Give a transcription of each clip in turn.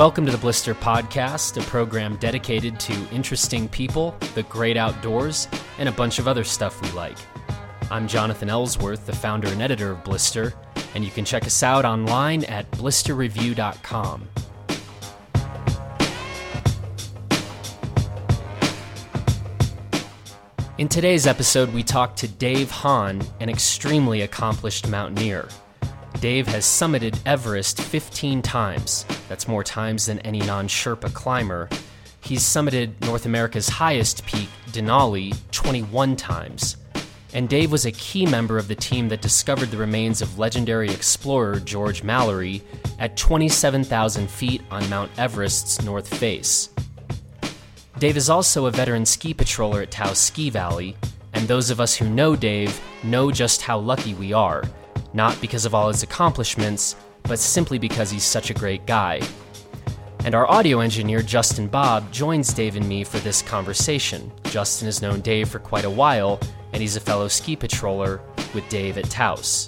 Welcome to the Blister Podcast, a program dedicated to interesting people, the great outdoors, and a bunch of other stuff we like. I'm Jonathan Ellsworth, the founder and editor of Blister, and you can check us out online at blisterreview.com. In today's episode, we talk to Dave Hahn, an extremely accomplished mountaineer. Dave has summited Everest 15 times. That's more times than any non Sherpa climber. He's summited North America's highest peak, Denali, 21 times. And Dave was a key member of the team that discovered the remains of legendary explorer George Mallory at 27,000 feet on Mount Everest's north face. Dave is also a veteran ski patroller at Taos Ski Valley, and those of us who know Dave know just how lucky we are, not because of all his accomplishments, but simply because he's such a great guy. And our audio engineer, Justin Bob, joins Dave and me for this conversation. Justin has known Dave for quite a while, and he's a fellow ski patroller with Dave at Taos.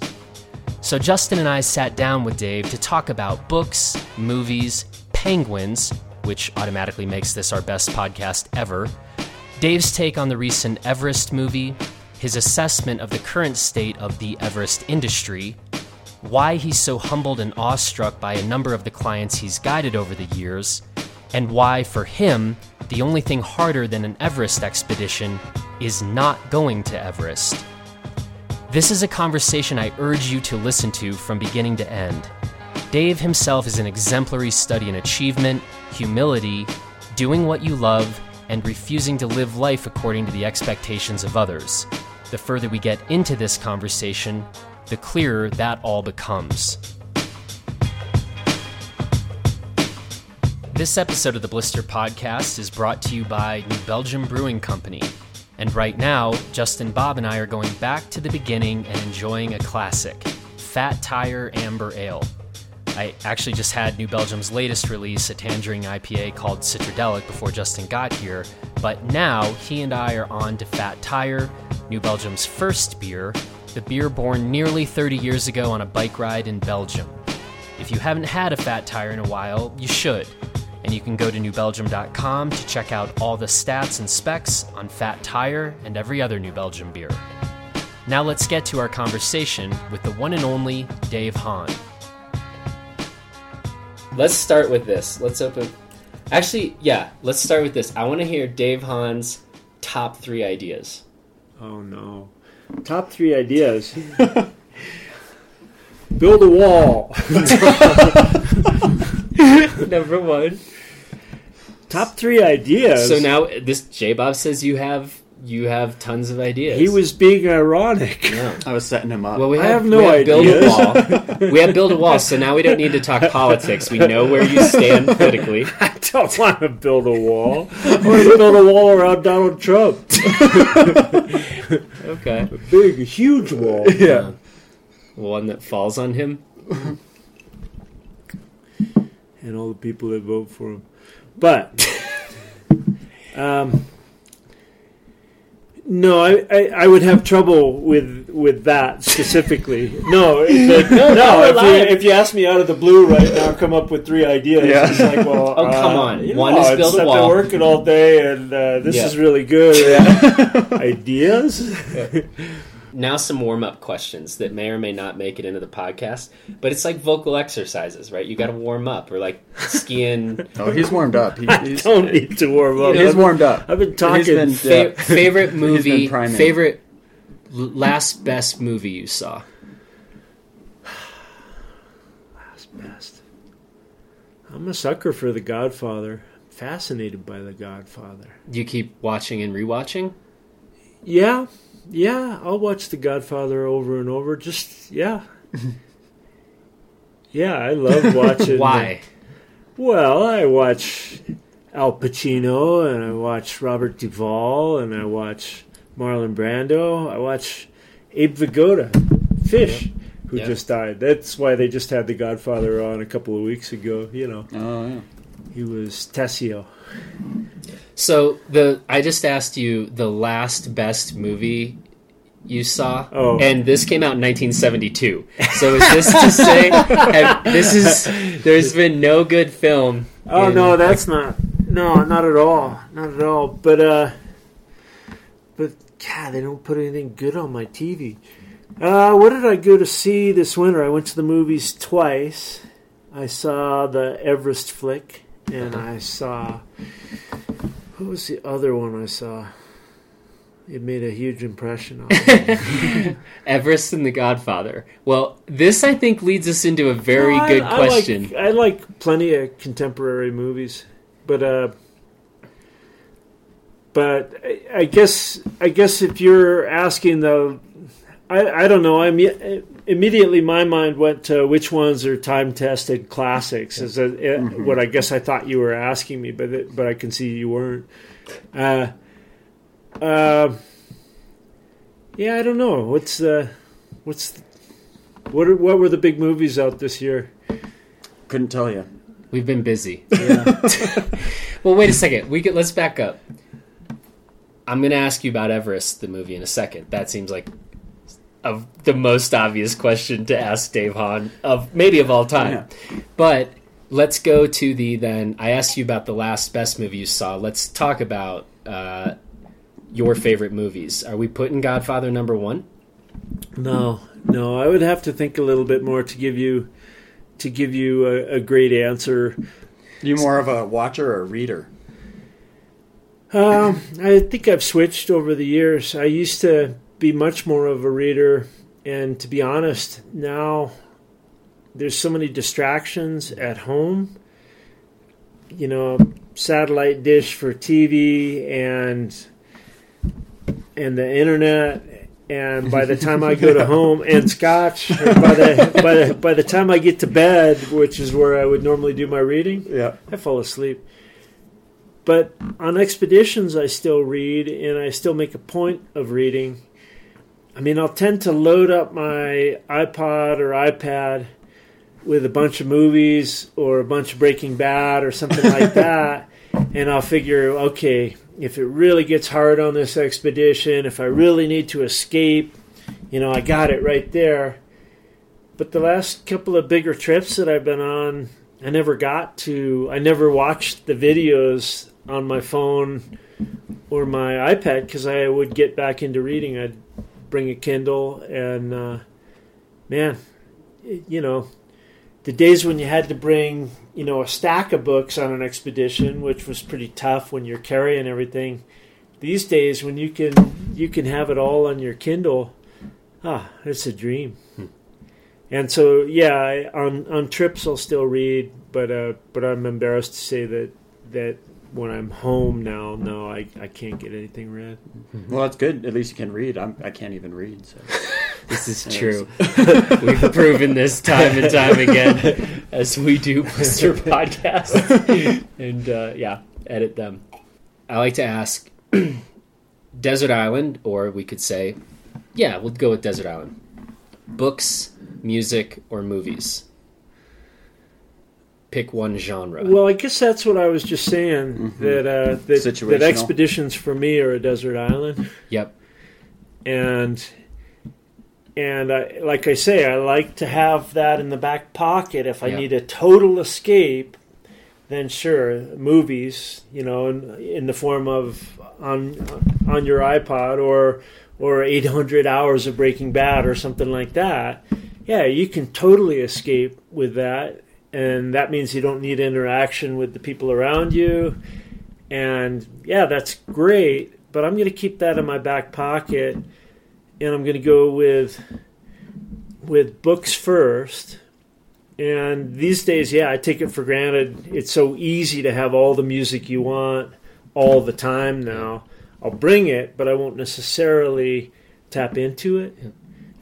So Justin and I sat down with Dave to talk about books, movies, penguins, which automatically makes this our best podcast ever, Dave's take on the recent Everest movie, his assessment of the current state of the Everest industry, why he's so humbled and awestruck by a number of the clients he's guided over the years, and why, for him, the only thing harder than an Everest expedition is not going to Everest. This is a conversation I urge you to listen to from beginning to end. Dave himself is an exemplary study in achievement, humility, doing what you love, and refusing to live life according to the expectations of others. The further we get into this conversation, the clearer that all becomes. This episode of the Blister Podcast is brought to you by New Belgium Brewing Company. And right now, Justin Bob and I are going back to the beginning and enjoying a classic Fat Tire Amber Ale. I actually just had New Belgium's latest release, a tangerine IPA called Citradelic, before Justin got here. But now he and I are on to Fat Tire, New Belgium's first beer, the beer born nearly 30 years ago on a bike ride in Belgium. If you haven't had a Fat Tire in a while, you should. And you can go to newbelgium.com to check out all the stats and specs on Fat Tire and every other New Belgium beer. Now let's get to our conversation with the one and only Dave Hahn. Let's start with this. Let's open. Actually, yeah, let's start with this. I want to hear Dave Hahn's top three ideas. Oh no. Top three ideas. Build a wall. Number one. Top three ideas. So now this J Bob says you have you have tons of ideas. he was being ironic. Yeah. I was setting him up. Well, we I have, have no we have build a wall. we have build a wall, so now we don't need to talk politics. We know where you stand politically. I don't want to build a wall. I want to build a wall around Donald Trump. Okay. A big, huge wall. yeah. One that falls on him. And all the people that vote for him. But um no, I, I, I would have trouble with with that specifically. No, the, no, no, if, we're you, if you ask me out of the blue right now, come up with three ideas. Yeah. It's like, well, Oh, come uh, on. you One know, is it's build a I've wall. been working all day, and uh, this Yeah. is really good. ideas. Now some warm up questions that may or may not make it into the podcast, but it's like vocal exercises, right? You got to warm up, or like skiing. Oh, he's warmed up. He, I he's, don't need to warm up. he's I've, warmed up. I've been talking. Uh, he's been, Fa- yeah. favorite He's movie, been favorite last best movie you saw. Last best. I'm a sucker for The Godfather. Fascinated by The Godfather. You keep watching and rewatching. Yeah, yeah. I'll watch The Godfather over and over. Just yeah, yeah. I love watching. Why? Well, I watch Al Pacino and I watch Robert Duvall and I watch Marlon Brando. I watch Abe Vigoda, Fish, who Yep. just died. That's why they just had The Godfather on a couple of weeks ago. You know, Oh, yeah. he was Tessio. So the I just asked you the last best movie you saw, Oh. and this came out in 1972. So is this to say have- this is there's been no good film? Oh in- no, that's not. No, not at all. Not at all. But uh, but God, they don't put anything good on my TV. Uh, what did I go to see this winter? I went to the movies twice. I saw the Everest flick, and I saw. What was the other one I saw? It made a huge impression on me. Everest and The Godfather. Well, this I think leads us into a very No, I- good I like- question. I like, plenty of contemporary movies, but uh, but I, I guess I guess if you're asking the, I I don't know. I'm immediately my mind went to which ones are time tested classics. Is that it, what I guess I thought you were asking me, but it, but I can see you weren't. Uh, uh, yeah, I don't know. What's uh, what's what are, what were the big movies out this year? Couldn't tell you. We've been busy. Yeah. Well, wait a second. We could let's back up. I'm going to ask you about Everest, the movie, in a second. That seems like of the most obvious question to ask Dave Hahn of maybe of all time. But let's go to the then. I asked you about the last best movie you saw. Let's talk about uh, your favorite movies. Are we putting Godfather number one? No, no. I would have to think a little bit more to give you to give you a, a great answer. You more of a watcher or a reader? Um, I think I've switched over the years. I used to be much more of a reader, and to be honest, now there's so many distractions at home. You know, satellite dish for TV and and the internet. And by the time I go to home and scotch, by the by the by the time I get to bed, which is where I would normally do my reading, Yeah. I fall asleep. But on expeditions, I still read, and I still make a point of reading. I mean, I'll tend to load up my iPod or iPad with a bunch of movies or a bunch of Breaking Bad or something like that, and I'll figure, okay, if it really gets hard on this expedition, if I really need to escape, you know, I got it right there. But the last couple of bigger trips that I've been on, I never got to. I never watched the videos on my phone or my iPad because I would get back into reading. I'd bring a Kindle, and uh, man, you know, the days when you had to bring you know a stack of books on an expedition, which was pretty tough when you're carrying everything. These days, when you can you can have it all on your Kindle, ah, it's a dream. And so, yeah, I, on on trips I'll still read, but uh, but I'm embarrassed to say that that when I'm home now, no, I, I can't get anything read. Well, that's good. At least you can read. I'm, I can't even read. So. This is true. We've proven this time and time again as we do Blister podcasts. and uh, yeah, edit them. I like to ask Desert Island, or we could say, yeah, we'll go with Desert Island. Books, music, or movies? Pick one genre. Well, I guess that's what I was just saying that uh, that, that expeditions for me are a desert island, Yep. and and I, like I say, I like to have that in the back pocket if I Yeah. need a total escape. Then sure, movies, you know, in, in the form of on on your iPod or or 800 hours of Breaking Bad or something like that. Yeah, you can totally escape with that, and that means you don't need interaction with the people around you. And yeah, that's great, but I'm going to keep that in my back pocket, and I'm going to go with with books first. And these days, yeah, I take it for granted. It's so easy to have all the music you want all the time now. I'll bring it, but I won't necessarily tap into it.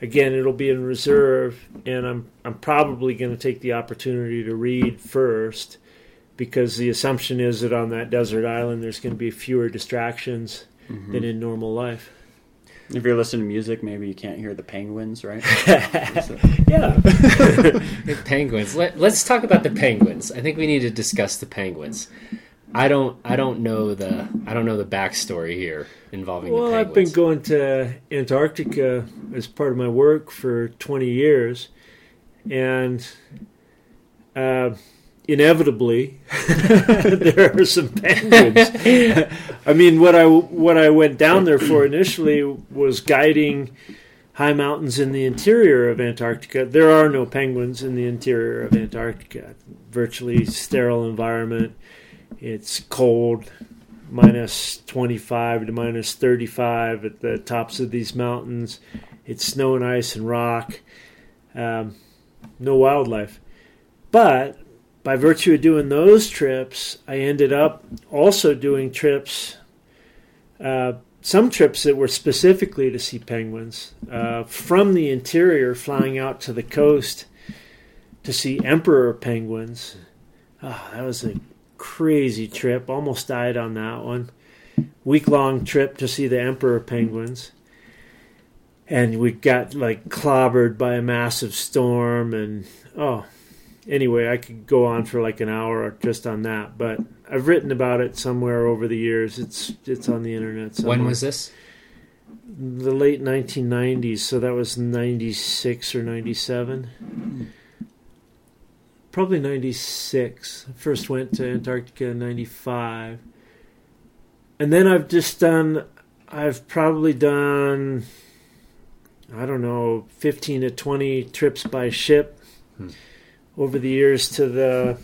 Again, it'll be in reserve, and I'm I'm probably going to take the opportunity to read first, because the assumption is that on that desert island, there's going to be fewer distractions mm-hmm. than in normal life. If you're listening to music, maybe you can't hear the penguins, right? Yeah, The penguins. Let, let's talk about the penguins. I think we need to discuss the penguins. I don't I don't know the I don't know the backstory here involving the Well, I've been going to Antarctica as part of my work for 20 years, and uh, inevitably there are some penguins. I mean, what I what I went down there for initially was guiding high mountains in the interior of Antarctica. There are no penguins in the interior of Antarctica. Virtually sterile environment. It's cold, minus 25 to minus 35 at the tops of these mountains. It's snow and ice and rock. Um, no wildlife. But by virtue of doing those trips, I ended up also doing trips, uh, some trips that were specifically to see penguins uh, from the interior, flying out to the coast to see emperor penguins. Ah, that was a crazy trip. Almost died on that one. Week long trip to see the emperor penguins. And we got like clobbered by a massive storm and oh anyway, I could go on for like an hour just on that, but I've written about it somewhere over the years. It's it's on the internet. Somewhere. when was this? the late 1990s? So that was 96 or 97. Hmm. Probably 96. First went to Antarctica in 95. And then I've just done I've probably done I don't know 15 to 20 trips by ship Hmm. over the years to the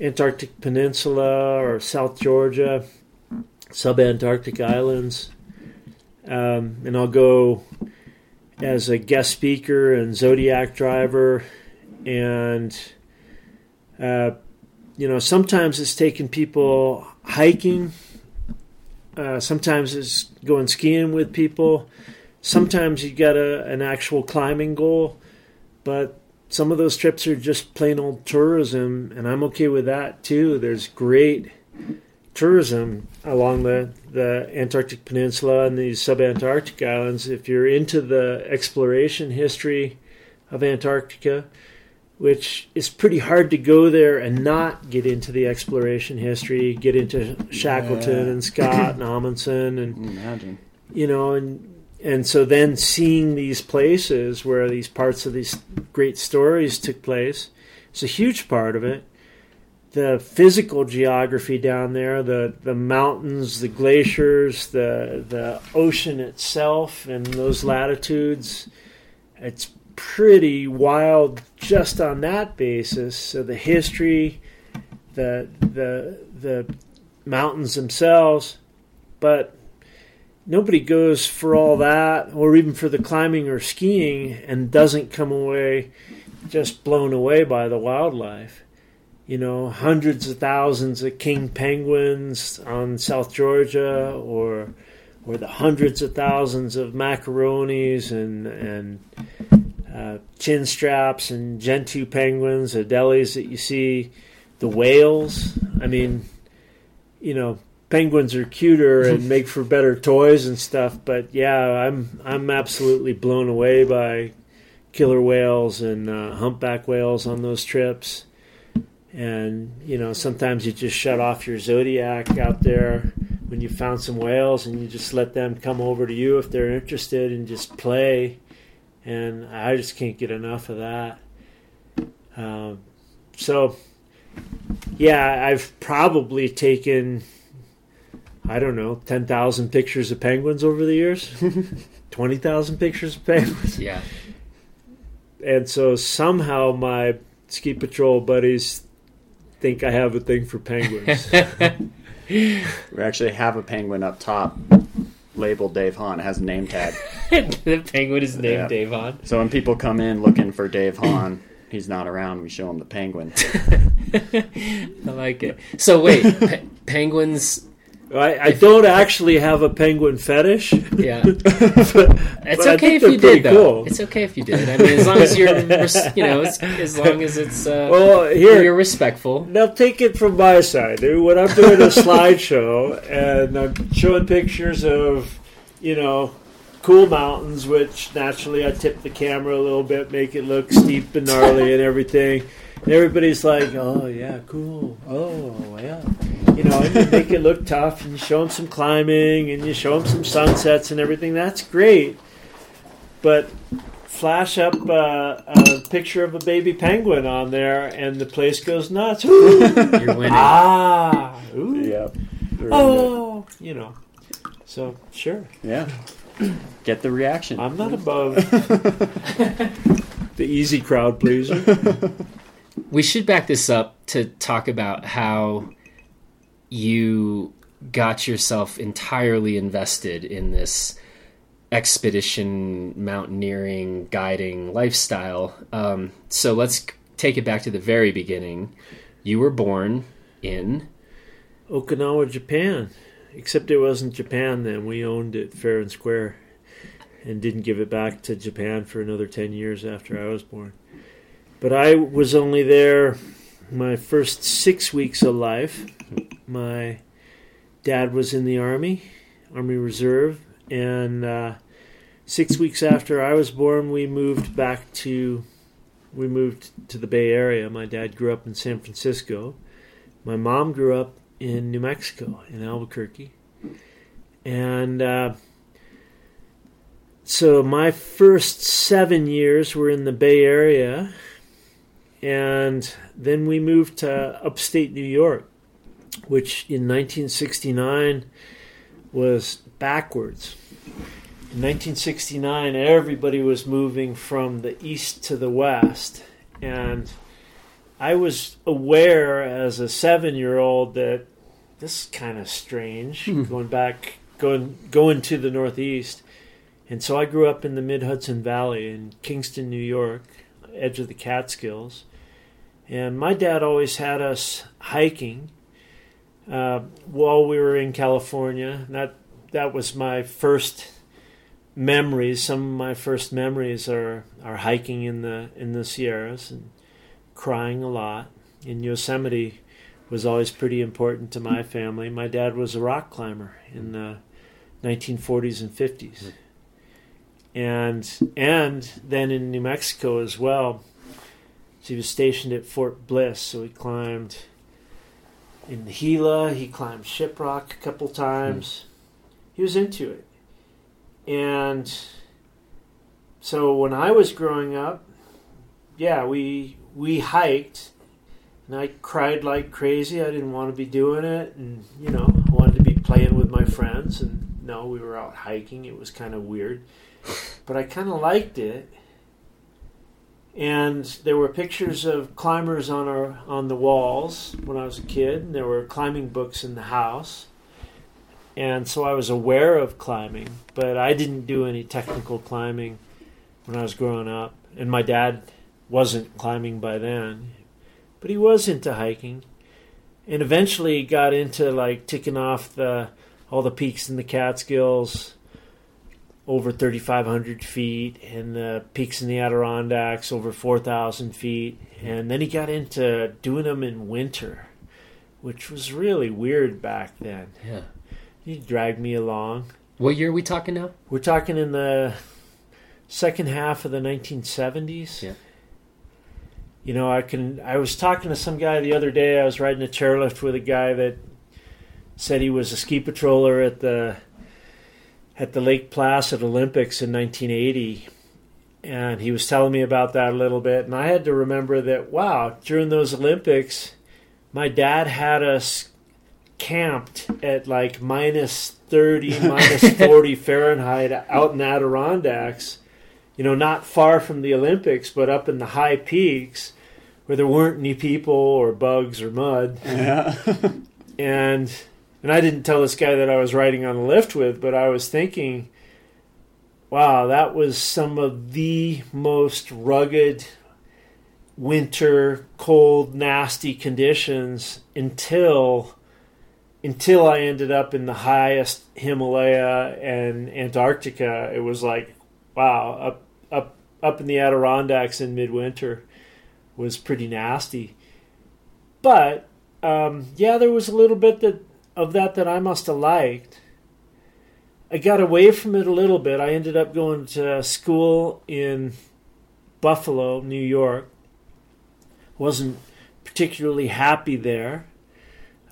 Antarctic Peninsula or South Georgia, subantarctic islands. Um, and I'll go as a guest speaker and Zodiac driver. And, uh, you know, sometimes it's taking people hiking, uh, sometimes it's going skiing with people. Sometimes you got a, an actual climbing goal, but some of those trips are just plain old tourism, and I'm okay with that too. There's great tourism along the, the Antarctic Peninsula and these subantarctic islands. If you're into the exploration history of Antarctica, which is pretty hard to go there and not get into the exploration history, get into Shackleton Yeah. and Scott and Amundsen and Imagine. you know, and and so then seeing these places where these parts of these great stories took place is a huge part of it. The physical geography down there, the the mountains, the glaciers, the the ocean itself, and those latitudes, it's pretty wild just on that basis. So the history, the the the mountains themselves, but nobody goes for all that or even for the climbing or skiing and doesn't come away just blown away by the wildlife. You know, hundreds of thousands of king penguins on South Georgia or or the hundreds of thousands of macaronis and and uh, chin straps and gentoo penguins, adelies that you see, the whales. I mean, you know, penguins are cuter and make for better toys and stuff. But yeah, I'm I'm absolutely blown away by killer whales and uh, humpback whales on those trips. And you know, sometimes you just shut off your zodiac out there when you found some whales, and you just let them come over to you if they're interested and just play. And I just can't get enough of that. Um, so, yeah, I've probably taken I don't know, 10,000 pictures of penguins over the years, 20,000 pictures of penguins. Yeah. And so somehow my ski patrol buddies think I have a thing for penguins. We actually have a penguin up top labeled Dave Hahn. It has a name tag. the penguin is named Yeah. Dave Hahn. So when people come in looking for Dave Hahn, he's not around. We show them the penguin. I like it. So wait, pe- penguins. I, I don't actually have a penguin fetish. Yeah, but it's I okay if you did though. cool. It's okay if you did. I mean, as long as you're, you know, as, as long as it's uh, Well, here, you're respectful. Now take it from my side. When I'm doing a slideshow and I'm showing pictures of, you know, cool mountains, which naturally I tip the camera a little bit, make it look steep and gnarly and everything. And everybody's like, "Oh yeah, cool. Oh yeah." You know, and you make it look tough, and you show them some climbing, and you show them some sunsets and everything. That's great, but flash up uh, a picture of a baby penguin on there, and the place goes nuts. Ooh, You're winning. ah, ooh, Yeah. oh, you know. So sure, Yeah. Get the reaction. I'm not above the easy crowd pleaser. We should back this up to talk about how you got yourself entirely invested in this expedition, mountaineering, guiding lifestyle. Um, so let's take it back to the very beginning. You were born in. Okinawa, Japan. Except it wasn't Japan then. We owned it fair and square and didn't give it back to Japan for another 10 years after I was born. But I was only there my first six weeks of life. My dad was in the Army, Army Reserve, and uh, six weeks after I was born, we moved back to. We moved to the Bay Area. My dad grew up in San Francisco. My mom grew up in New Mexico, in Albuquerque. And uh, so my first seven years were in the Bay Area. And then we moved to upstate New York, which in 1969 was backwards. In 1969, everybody was moving from the east to the west. And I was aware as a seven year old that this is kind of strange hmm. going back, going going to the northeast. And so I grew up in the Mid Hudson Valley in Kingston, New York, edge of the Catskills. And my dad always had us hiking uh, while we were in California. That that was my first memories. Some of my first memories are, are hiking in the in the Sierras and crying a lot. In Yosemite was always pretty important to my family. My dad was a rock climber in the 1940s and 50s. And and then in New Mexico as well. So he was stationed at Fort Bliss, so he climbed in the Gila, he climbed Shiprock a couple times. He was into it. And so when I was growing up, yeah, we we hiked and I cried like crazy. I didn't want to be doing it and you know, I wanted to be playing with my friends and no, we were out hiking. It was kind of weird. But I kind of liked it. And there were pictures of climbers on our on the walls when I was a kid, and there were climbing books in the house. And so I was aware of climbing, but I didn't do any technical climbing when I was growing up. And my dad wasn't climbing by then, but he was into hiking. And eventually got into like ticking off the all the peaks in the Catskills over 3,500 feet, and the peaks in the Adirondacks over 4,000 feet. And then he got into doing them in winter, which was really weird back then. Yeah. He dragged me along. What year are we talking now? We're talking in the second half of the 1970s. Yeah. You know, I can. I was talking to some guy the other day. I was riding a chairlift with a guy that said he was a ski patroller at the at the Lake Placid Olympics in 1980, and he was telling me about that a little bit. And I had to remember that wow, during those Olympics, my dad had us camped at like minus 30, minus 40 Fahrenheit out in the Adirondacks. You know, not far from the Olympics, but up in the high peaks where there weren't any people or bugs or mud. Yeah. And and I didn't tell this guy that I was riding on the lift with, but I was thinking, wow, that was some of the most rugged winter, cold, nasty conditions until until I ended up in the highest Himalaya and Antarctica. It was like, wow, up up up in the Adirondacks in midwinter was pretty nasty. But um, yeah, there was a little bit that of that that I must have liked. I got away from it a little bit. I ended up going to school in Buffalo, New York. Wasn't particularly happy there.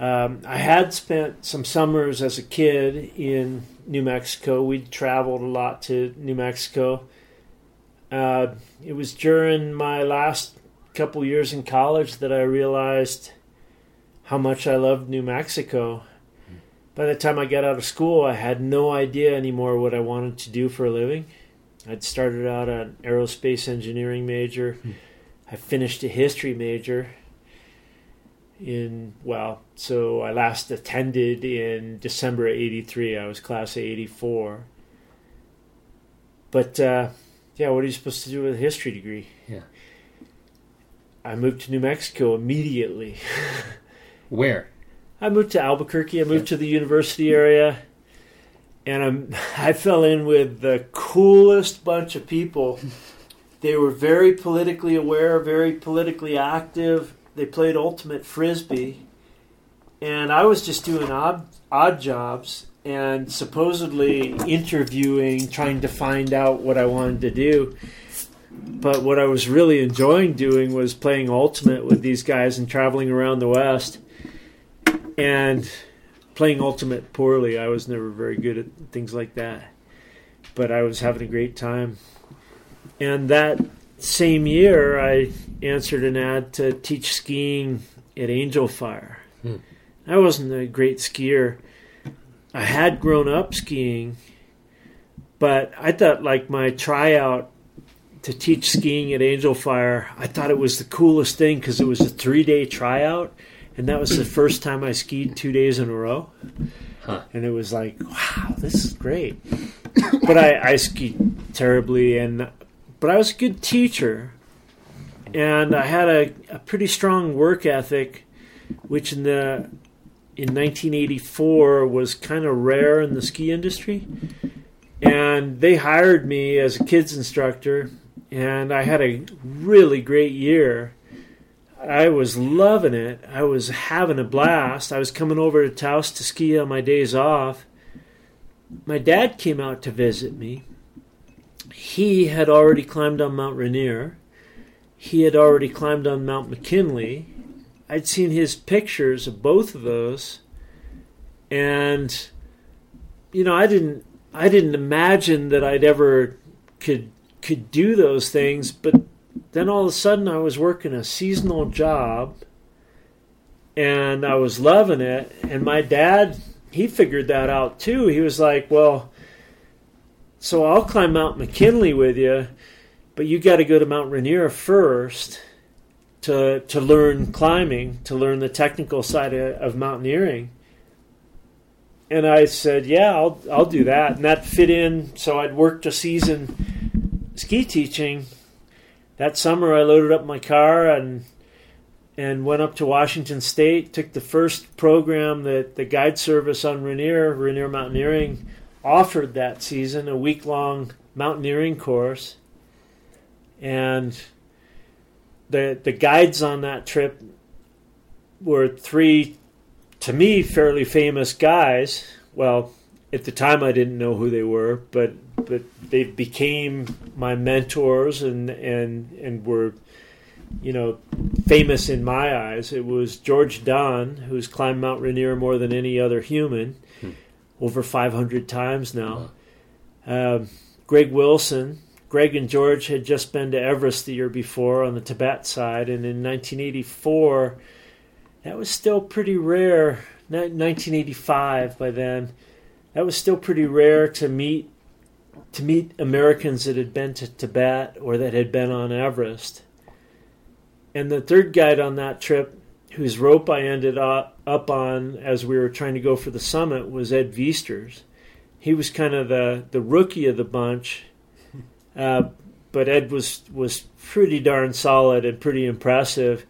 Um, I had spent some summers as a kid in New Mexico. We'd traveled a lot to New Mexico. Uh, it was during my last couple years in college that I realized how much I loved New Mexico. By the time I got out of school, I had no idea anymore what I wanted to do for a living. I'd started out an aerospace engineering major. I finished a history major in well so i last attended in december of 83 i was class of 84 but uh, yeah what are you supposed to do with a history degree Yeah. i moved to new mexico immediately Where? I moved to albuquerque. I moved to the university area and I'm, i fell in with the coolest bunch of people. They were very politically aware very politically active. They played ultimate frisbee. And i was just doing odd odd jobs and supposedly interviewing trying to find out what i wanted to do. But what i was really enjoying doing was playing ultimate with these guys and traveling around the west and playing ultimate poorly i was never very good at things like that but i was having a great time and that same year, I answered an ad to teach skiing at Angel Fire. Hmm. I wasn't a great skier. I had grown up skiing, but I thought like my tryout to teach skiing at Angel Fire, I thought it was the coolest thing because it was a three day tryout, and that was the first time I skied two days in a row. Huh. And it was like, wow, this is great. but I, I skied terribly, and but I was a good teacher, and I had a, a pretty strong work ethic, which in the in 1984 was kind of rare in the ski industry. And they hired me as a kids instructor, and I had a really great year. I was loving it. I was having a blast. I was coming over to Taos to ski on my days off. My dad came out to visit me he had already climbed on Mount Rainier. He had already climbed on Mount McKinley. I'd seen his pictures of both of those, and you know, I didn't, I didn't imagine that I'd ever could could do those things. But then all of a sudden, I was working a seasonal job, and I was loving it. And my dad, he figured that out too. He was like, "Well." So I'll climb Mount McKinley with you, but you got to go to Mount Rainier first to to learn climbing, to learn the technical side of, of mountaineering. And I said, "Yeah, I'll I'll do that." And that fit in. So I'd worked a season ski teaching. That summer, I loaded up my car and and went up to Washington State. Took the first program that the guide service on Rainier, Rainier Mountaineering offered that season a week long mountaineering course. And the the guides on that trip were three to me fairly famous guys. Well, at the time I didn't know who they were, but but they became my mentors and and and were you know famous in my eyes. It was George Dunn, who's climbed Mount Rainier more than any other human over 500 times now. Um, Greg Wilson. Greg and George had just been to Everest the year before on the Tibet side, and in 1984, that was still pretty rare. 1985 by then, that was still pretty rare to meet to meet Americans that had been to Tibet or that had been on Everest. And the third guide on that trip whose rope I ended up, up on as we were trying to go for the summit was Ed Viesturs. He was kind of the, the rookie of the bunch, uh, but Ed was was pretty darn solid and pretty impressive.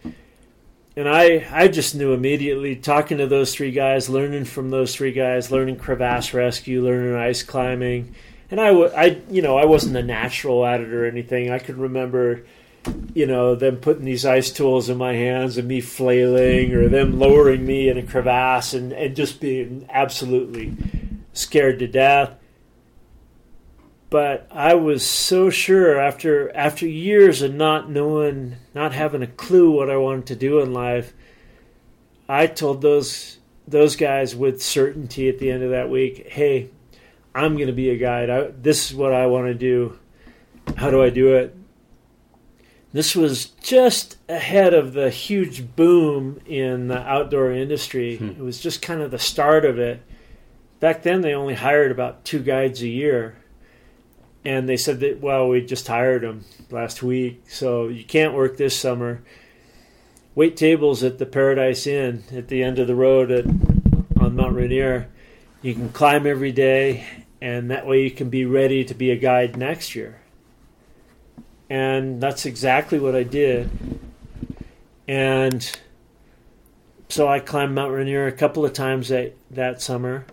And I I just knew immediately talking to those three guys, learning from those three guys, learning crevasse rescue, learning ice climbing, and I, I you know I wasn't a natural at it or anything. I could remember you know, them putting these ice tools in my hands and me flailing or them lowering me in a crevasse and, and just being absolutely scared to death. But I was so sure after after years of not knowing, not having a clue what I wanted to do in life, I told those those guys with certainty at the end of that week, hey, I'm going to be a guide. I, this is what I want to do. How do I do it? This was just ahead of the huge boom in the outdoor industry. Hmm. It was just kind of the start of it. Back then, they only hired about two guides a year. And they said that, well, we just hired them last week, so you can't work this summer. Wait tables at the Paradise Inn at the end of the road at, on Mount Rainier. You can climb every day, and that way you can be ready to be a guide next year. And that's exactly what I did. And so I climbed Mount Rainier a couple of times that, that summer.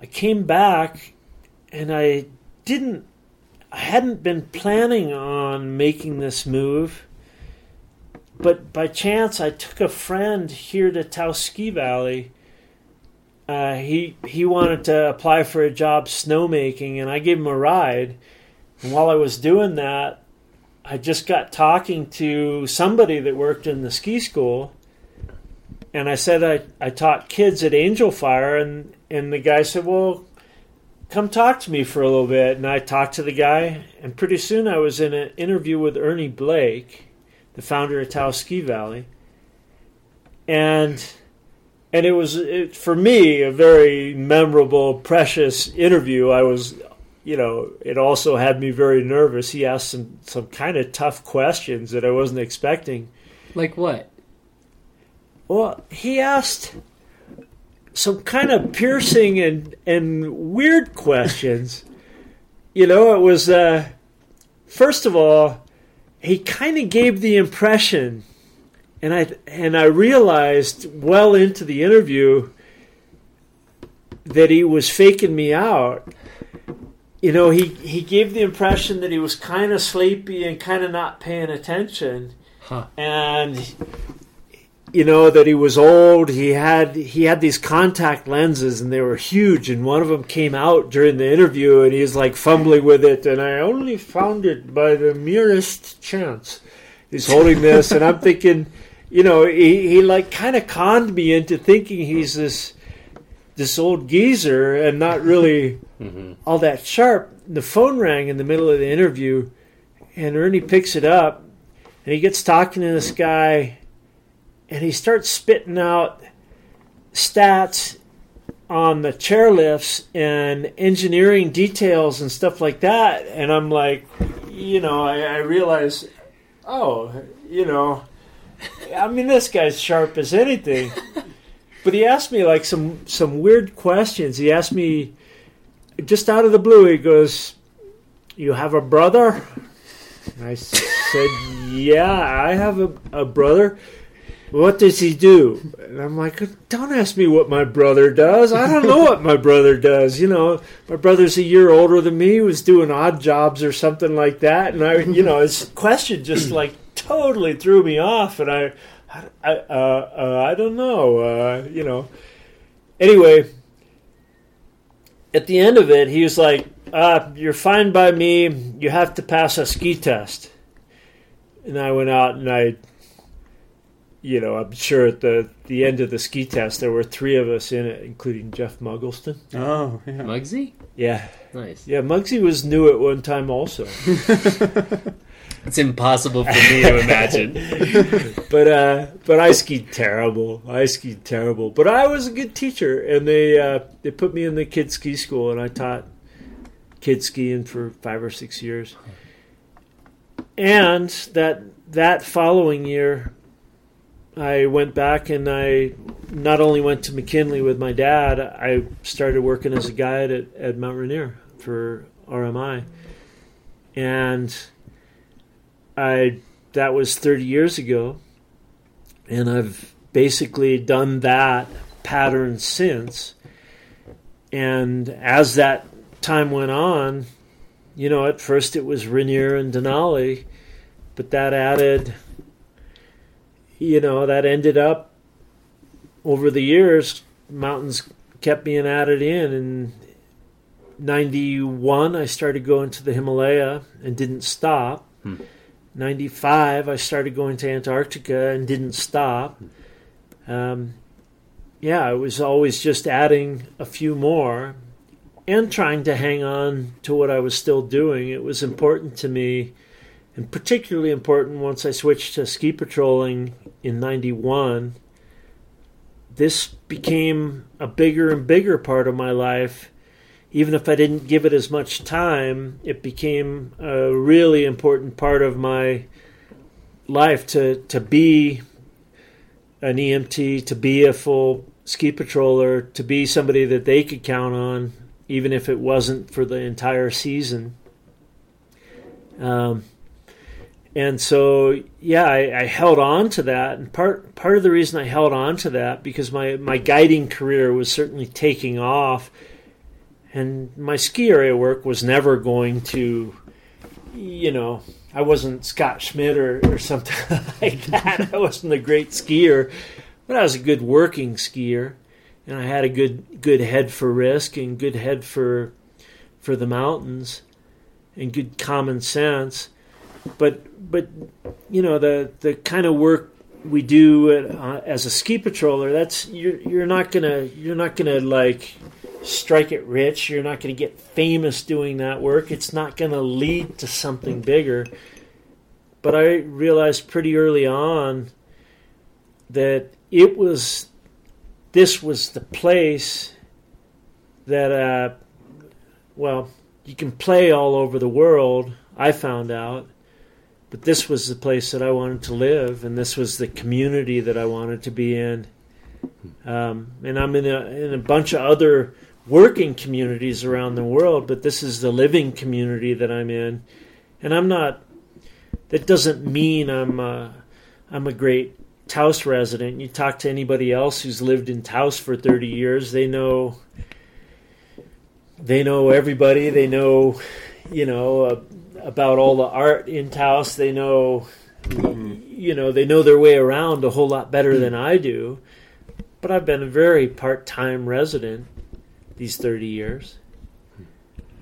I came back and I didn't, I hadn't been planning on making this move. But by chance, I took a friend here to Taos Ski Valley. Uh, he he wanted to apply for a job snowmaking, and I gave him a ride. And while I was doing that, I just got talking to somebody that worked in the ski school, and I said I, I taught kids at Angel Fire, and and the guy said, "Well, come talk to me for a little bit." And I talked to the guy, and pretty soon I was in an interview with Ernie Blake, the founder of Taos Ski Valley, and and it was it, for me a very memorable, precious interview. I was you know, it also had me very nervous. He asked some, some kind of tough questions that I wasn't expecting. Like what? Well, he asked some kind of piercing and, and weird questions. you know, it was, uh, first of all, he kind of gave the impression, and I, and I realized well into the interview that he was faking me out you know, he, he gave the impression that he was kind of sleepy and kind of not paying attention, Huh. and you know that he was old. He had he had these contact lenses, and they were huge. And one of them came out during the interview, and he was like fumbling with it. And I only found it by the merest chance. He's holding this, and I'm thinking, you know, he, he like kind of conned me into thinking he's this this old geezer and not really mm-hmm. all that sharp. The phone rang in the middle of the interview, and Ernie picks it up, and he gets talking to this guy, and he starts spitting out stats on the chairlifts and engineering details and stuff like that. And I'm like, you know, I, I realize, oh, you know, I mean, this guy's sharp as anything. But he asked me like some some weird questions. He asked me just out of the blue. He goes, "You have a brother?" And I said, "Yeah, I have a, a brother." What does he do? And I'm like, don't ask me what my brother does. I don't know what my brother does. You know, my brother's a year older than me. He was doing odd jobs or something like that. And I, you know, his question just like totally threw me off. And I, I, uh, uh, I don't know. Uh, you know. Anyway, at the end of it, he was like, uh, "You're fine by me. You have to pass a ski test." And I went out and I, you know, I'm sure at the the end of the ski test there were three of us in it, including Jeff Muggleston. Oh, yeah. Muggsy? Yeah, Nice. yeah. Muggsy was new at one time also. It's impossible for me to imagine. but uh, but I skied terrible. I skied terrible. But I was a good teacher, and they uh, they put me in the kids ski school, and I taught kids skiing for five or six years. And that that following year, I went back and I not only went to McKinley with my dad, I started working as a guide at, at Mount Rainier for RMI, and I that was 30 years ago, and I've basically done that pattern since. And as that time went on, you know, at first it was Rainier and Denali, but that added, you know, that ended up over the years, mountains kept being added in. In 91, I started going to the Himalaya and didn't stop. Hmm. 95, I started going to Antarctica and didn't stop. Um, yeah, I was always just adding a few more and trying to hang on to what I was still doing. It was important to me, and particularly important once I switched to ski patrolling in 91. This became a bigger and bigger part of my life. Even if I didn't give it as much time, it became a really important part of my life to, to be an EMT, to be a full ski patroller, to be somebody that they could count on, even if it wasn't for the entire season. Um, and so, yeah, I, I, held on to that, and part part of the reason I held on to that because my my guiding career was certainly taking off, and my ski area work was never going to, you know, I wasn't Scott Schmidt or, or something like that. I wasn't a great skier, but I was a good working skier, and I had a good good head for risk and good head for for the mountains, and good common sense. But but you know the the kind of work we do uh, as a ski patroller, that's you're you're not gonna you're not gonna like strike it rich. You're not going to get famous doing that work. It's not going to lead to something bigger. But I realized pretty early on that it was this was the place that uh, well you can play all over the world i found out but this was the place that i wanted to live and this was the community that i wanted to be in um, and i'm in a, in a bunch of other working communities around the world but this is the living community that i'm in. And i'm not that doesn't mean i'm uh, i'm a great Taos resident, you talk to anybody else who's lived in Taos for 30 years, they know they know everybody, they know you know uh, about all the art in Taos, they know you know, they know their way around a whole lot better than I do. But I've been a very part-time resident these 30 years.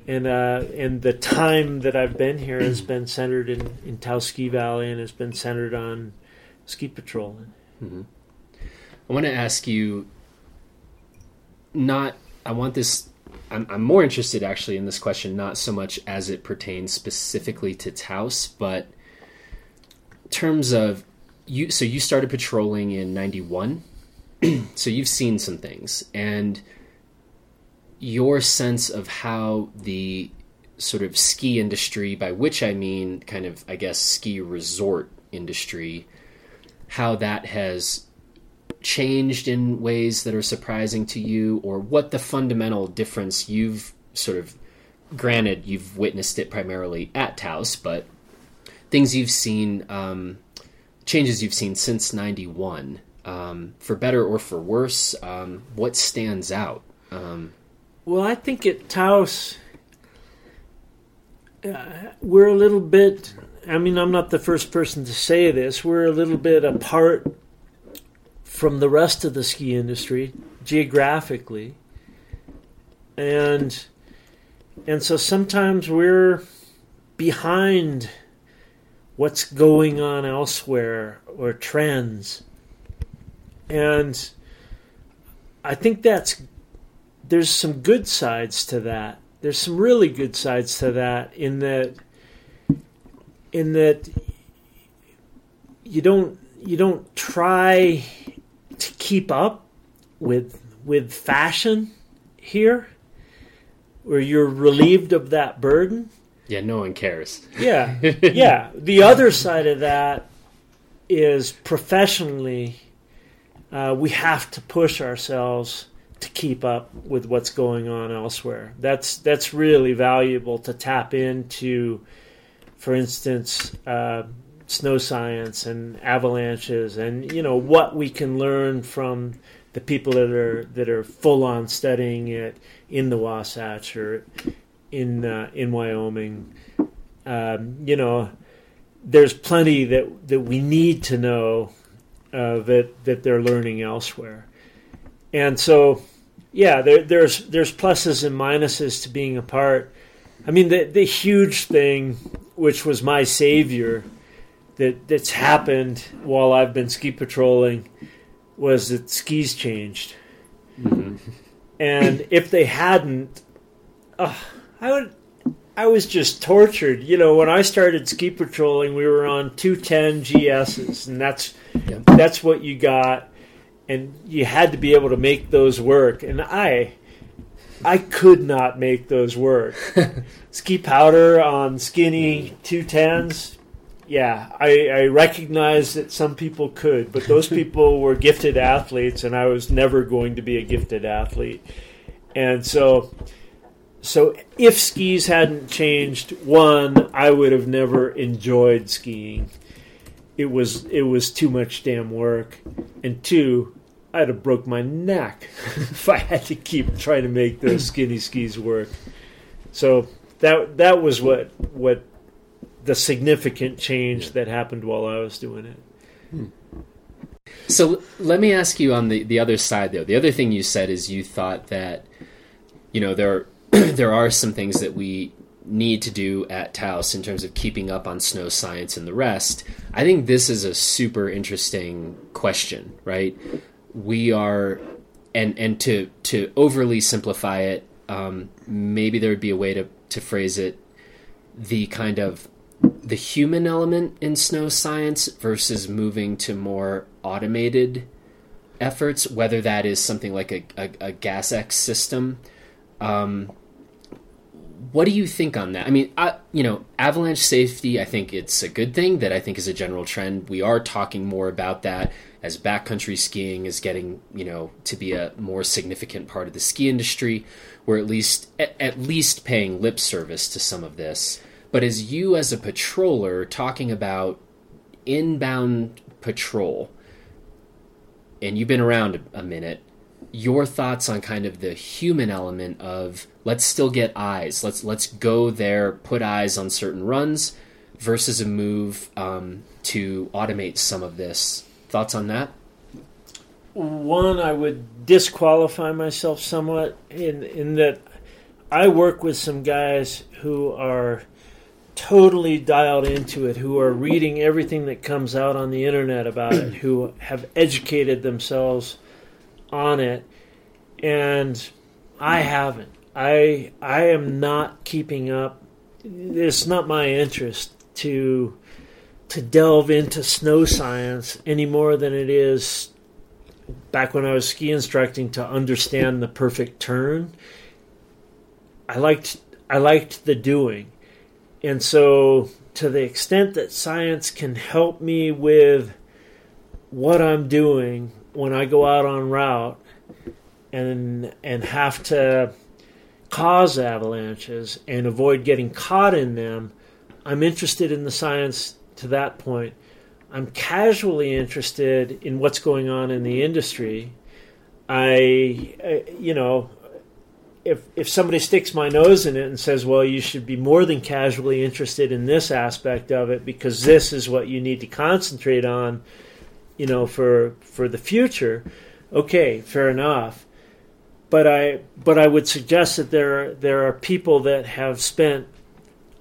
And uh, and the time that I've been here has been centered in, in Taos Ski Valley and has been centered on ski patrolling. Mm-hmm. I want to ask you. Not, I want this. I'm, I'm more interested actually in this question, not so much as it pertains specifically to Taos, but terms of you. So you started patrolling in '91, so you've seen some things, and your sense of how the sort of ski industry, by which I mean kind of, I guess, ski resort industry, how that has changed in ways that are surprising to you, or what the fundamental difference you've sort of granted you've witnessed it primarily at Taos, but things you've seen, um, changes you've seen since '91, um, for better or for worse. Um, what stands out? Um, well, I think at Taos, uh, we're a little bit I mean, I'm not the first person to say this. We're a little bit apart from the rest of the ski industry geographically. And and so sometimes we're behind what's going on elsewhere or trends. And I think that's there's some good sides to that. There's some really good sides to that in that in that you don't you don't try to keep up with with fashion here where you're relieved of that burden. Yeah no one cares. Yeah yeah. The other side of that is professionally uh, we have to push ourselves to keep up with what's going on elsewhere that's that's really valuable to tap into for instance, uh, snow science and avalanches, and you know what we can learn from the people that are that are full on studying it in the Wasatch or in uh, in Wyoming. Um, you know, there's plenty that that we need to know uh, that that they're learning elsewhere, and so yeah, there, there's there's pluses and minuses to being a part. I mean, the the huge thing which was my savior that that's happened while I've been ski patrolling was that skis changed. And if they hadn't, uh, I would. I was just tortured. You know, when I started ski patrolling, we were on 210 GSs, and that's Yep. that's what you got, and you had to be able to make those work. And I, I could not make those work. ski powder on skinny 210s. Yeah, I, I recognize that some people could, but those people were gifted athletes, and I was never going to be a gifted athlete. And so, so if skis hadn't changed, one, I would have never enjoyed skiing. It was it was too much damn work, and two, I'd have broke my neck if I had to keep trying to make those skinny skis work. So that that was what what the significant change that happened while I was doing it. Hmm. So let me ask you on the, the other side though. The other thing you said is you thought that you know there there are some things that we need to do at Taos in terms of keeping up on snow science and the rest. I think this is a super interesting question, right? We are and and to to overly simplify it, um, maybe there would be a way to to phrase it the kind of the human element in snow science versus moving to more automated efforts, whether that is something like a, a, a Gazex system. Um, what do you think on that? I mean, I, you know, avalanche safety, I think it's a good thing that I think is a general trend. We are talking more about that as backcountry skiing is getting, you know, to be a more significant part of the ski industry. We're at least at, at least paying lip service to some of this. But as you as a patroller talking about inbound patrol, and you've been around a minute, your thoughts on kind of the human element of let's still get eyes, let's let's go there, put eyes on certain runs, versus a move um, to automate some of this. Thoughts on that? One, I would disqualify myself somewhat in in that I work with some guys who are totally dialed into it, who are reading everything that comes out on the internet about it, who have educated themselves on it, and I haven't. I I am not keeping up. It's not my interest to to delve into snow science any more than it is back when I was ski instructing to understand the perfect turn. I liked I liked the doing. And so to the extent that science can help me with what I'm doing when I go out on route and and have to cause avalanches and avoid getting caught in them, I'm interested in the science to that point. I'm casually interested in what's going on in the industry. I, you know, if if somebody sticks my nose in it and says, "Well, you should be more than casually interested in this aspect of it because this is what you need to concentrate on," you know, for for the future. Okay, fair enough. But I but I would suggest that there there are people that have spent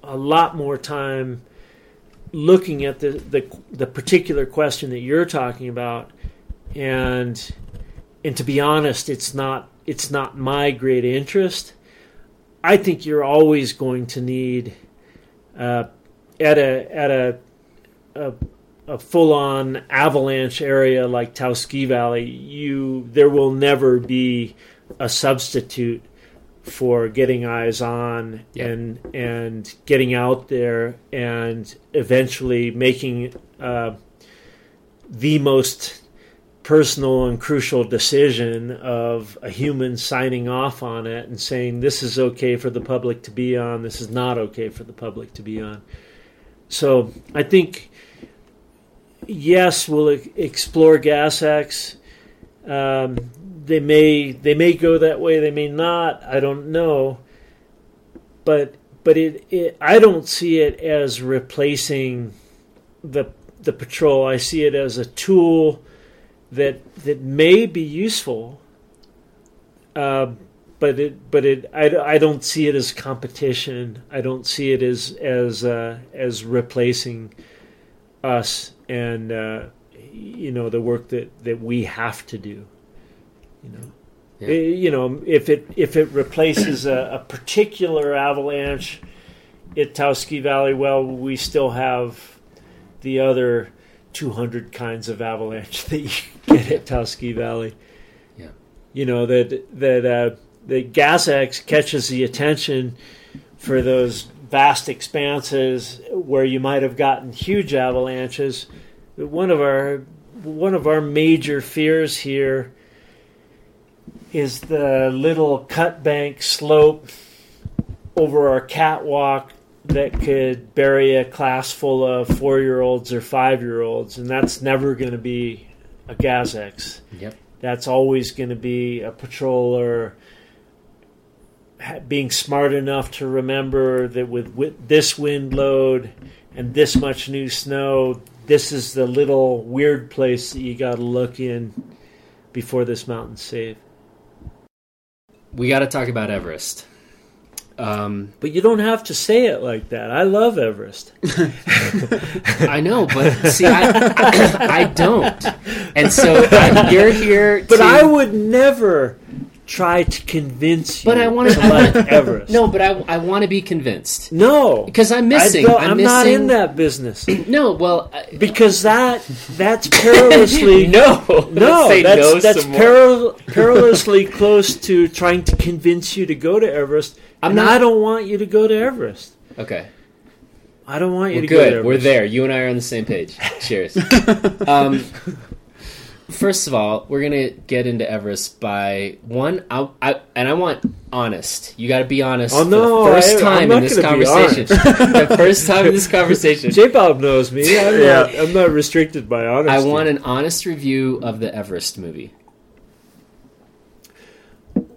a lot more time looking at the the, the particular question that you're talking about and and to be honest, it's not it's not my great interest. I think you're always going to need uh, at a at a a, a full on avalanche area like Taos Ski Valley. You there will never be a substitute for getting eyes on and and getting out there and eventually making uh, the most personal and crucial decision of a human signing off on it and saying this is okay for the public to be on, this is not okay for the public to be on. So I think yes, we'll explore Gazex. Um, they may they may go that way, they may not. I don't know, but but it, it I don't see it as replacing the the patrol. I see it as a tool that that may be useful, uh, but it but it I, I don't see it as competition. I don't see it as as uh, as replacing us and uh, you know the work that that we have to do. You know. Yeah. Eh, You know, if it if it replaces a, a particular avalanche at Taos Ski Valley, well, we still have the other 200 kinds of avalanche that you get at Taos Ski Valley. Yeah. You know that that uh, the Gazex catches the attention for those vast expanses where you might have gotten huge avalanches. One of our one of our major fears here is the little cut bank slope over our catwalk that could bury a class full of four year olds or five year olds, and that's never going to be a Gazex. Yep. That's always going to be a patroller being smart enough to remember that with, with this wind load and this much new snow, this is the little weird place that you got to look in before this mountain's safe. We got to talk about Everest. Um, But you don't have to say it like that. I love Everest. I know, but see, I, I don't, and so you're here. But to, I would never try to convince you But I want to like Everest. No, but I, I want to be convinced no, because I'm missing. I'm missing. not in that business No, well, I, because that that's perilously no, No, that's, no that's peril- perilously close to trying to convince you to go to Everest. I'm and not- I don't want you to go to Everest. Okay, I don't want you we're to go to good. Everest. We're there. You and I are on the same page. Cheers. um, first of all, we're gonna get into Everest by one. I, I and I want honest. You got to be honest. Oh, for the first I- I'm time not in this conversation. the first time in this conversation. J Bob knows me. I'm, Yeah. not, I'm not restricted by honesty. I want an honest review of the Everest movie.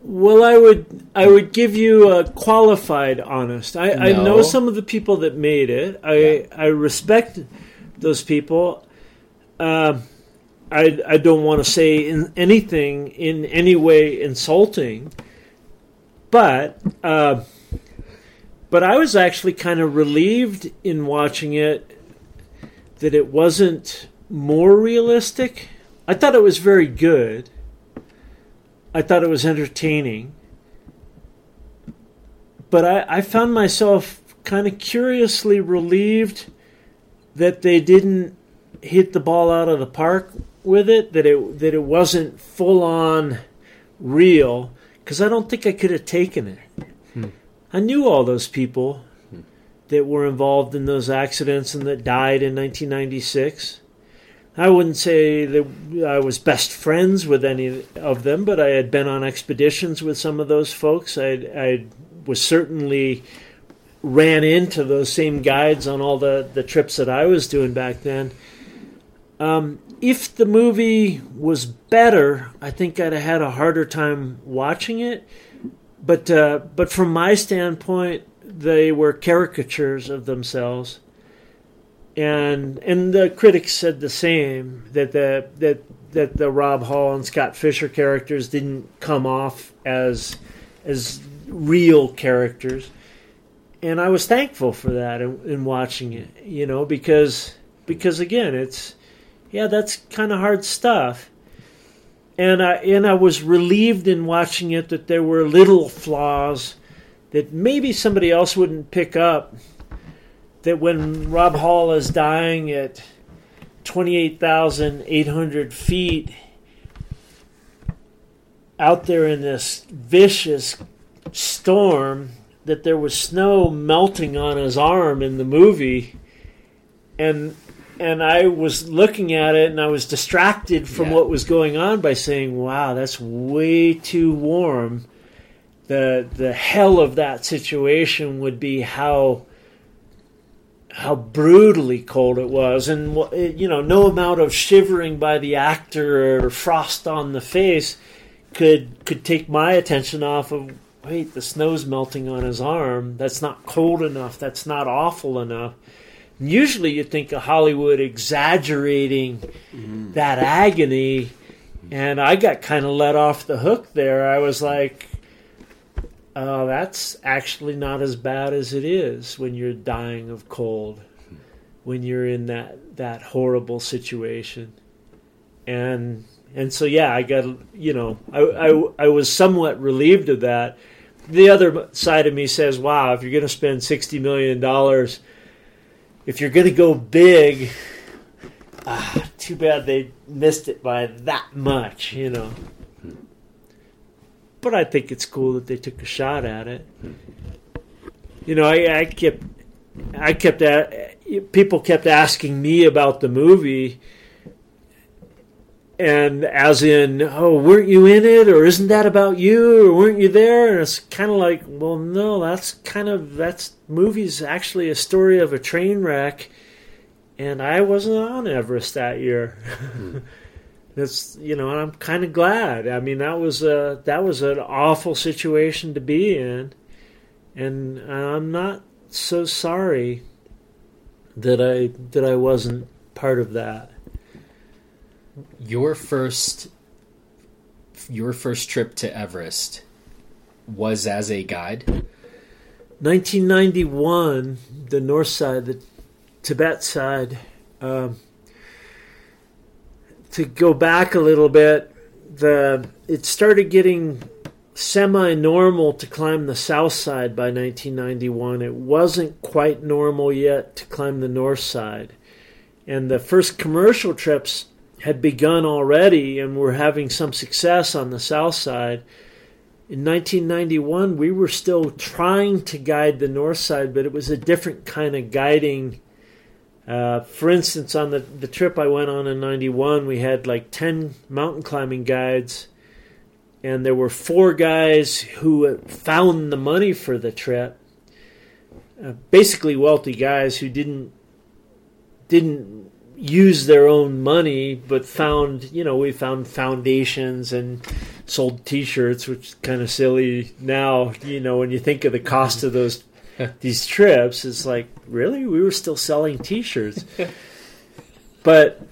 Well, I would I would give you a qualified honest. I, I know some of the people that made it. I Yeah. I respect those people. Um I I don't want to say in anything in any way insulting, but uh, but I was actually kind of relieved in watching it that it wasn't more realistic. I thought it was very good. I thought it was entertaining. But I, I found myself kind of curiously relieved that they didn't hit the ball out of the park with it, that it that it wasn't full on real, because I don't think I could have taken it. I knew all those people that were involved in those accidents and that died in 1996. I wouldn't say that I was best friends with any of them, but I had been on expeditions with some of those folks. I, I was certainly ran into those same guides on all the, the trips that I was doing back then. Um, if the movie was better, I think I'd have had a harder time watching it. But uh, but from my standpoint, they were caricatures of themselves and and the critics said the same that the that that the Rob Hall and Scott Fischer characters didn't come off as as real characters, and I was thankful for that in, in watching it. You know, because because again, it's yeah, that's kind of hard stuff. And I and I was relieved in watching it that there were little flaws that maybe somebody else wouldn't pick up that when Rob Hall is dying at 28,800 feet out there in this vicious storm, that there was snow melting on his arm in the movie. And and I was looking at it and I was distracted from Yeah. what was going on by saying, "Wow, that's way too warm." The the hell of that situation would be how how brutally cold it was, and you know, no amount of shivering by the actor or frost on the face could could take my attention off of. Wait, the snow's melting on his arm. That's not cold enough. That's not awful enough. Usually, you think of Hollywood exaggerating mm-hmm. that agony, and I got kind of let off the hook there. I was like, Oh, that's actually not as bad as it is when you're dying of cold, when you're in that, that horrible situation. And and so yeah, I got you know I, I I was somewhat relieved of that. The other side of me says, wow, if you're going to spend sixty million dollars, if you're going to go big, ah, too bad they missed it by that much, you know. But I think it's cool that they took a shot at it. You know, I, I kept, I kept, a- people kept asking me about the movie, and as in, oh, weren't you in it, or isn't that about you, or weren't you there? And it's kind of like, well, no, that's kind of that's movie's actually a story of a train wreck, and I wasn't on Everest that year. Hmm. That's you know, and I'm kind of glad. I mean, that was a that was an awful situation to be in, and I'm not so sorry that I that I wasn't part of that. Your first your first trip to Everest was as a guide. 1991, the north side, the Tibet side. Um, to go back a little bit, the it started getting semi-normal to climb the south side by 1991. It wasn't quite normal yet to climb the north side, and the first commercial trips had begun already and were having some success on the south side. In 1991, we were still trying to guide the north side, but it was a different kind of guiding. Uh, for instance, on the, the trip I went on in 91, we had like 10 mountain climbing guides, and there were four guys who found the money for the trip. Uh, basically, wealthy guys who didn't didn't use their own money, but found you know we found foundations and sold T-shirts, which is kind of silly now. You know when you think of the cost of those these trips, it's like really we were still selling T-shirts, but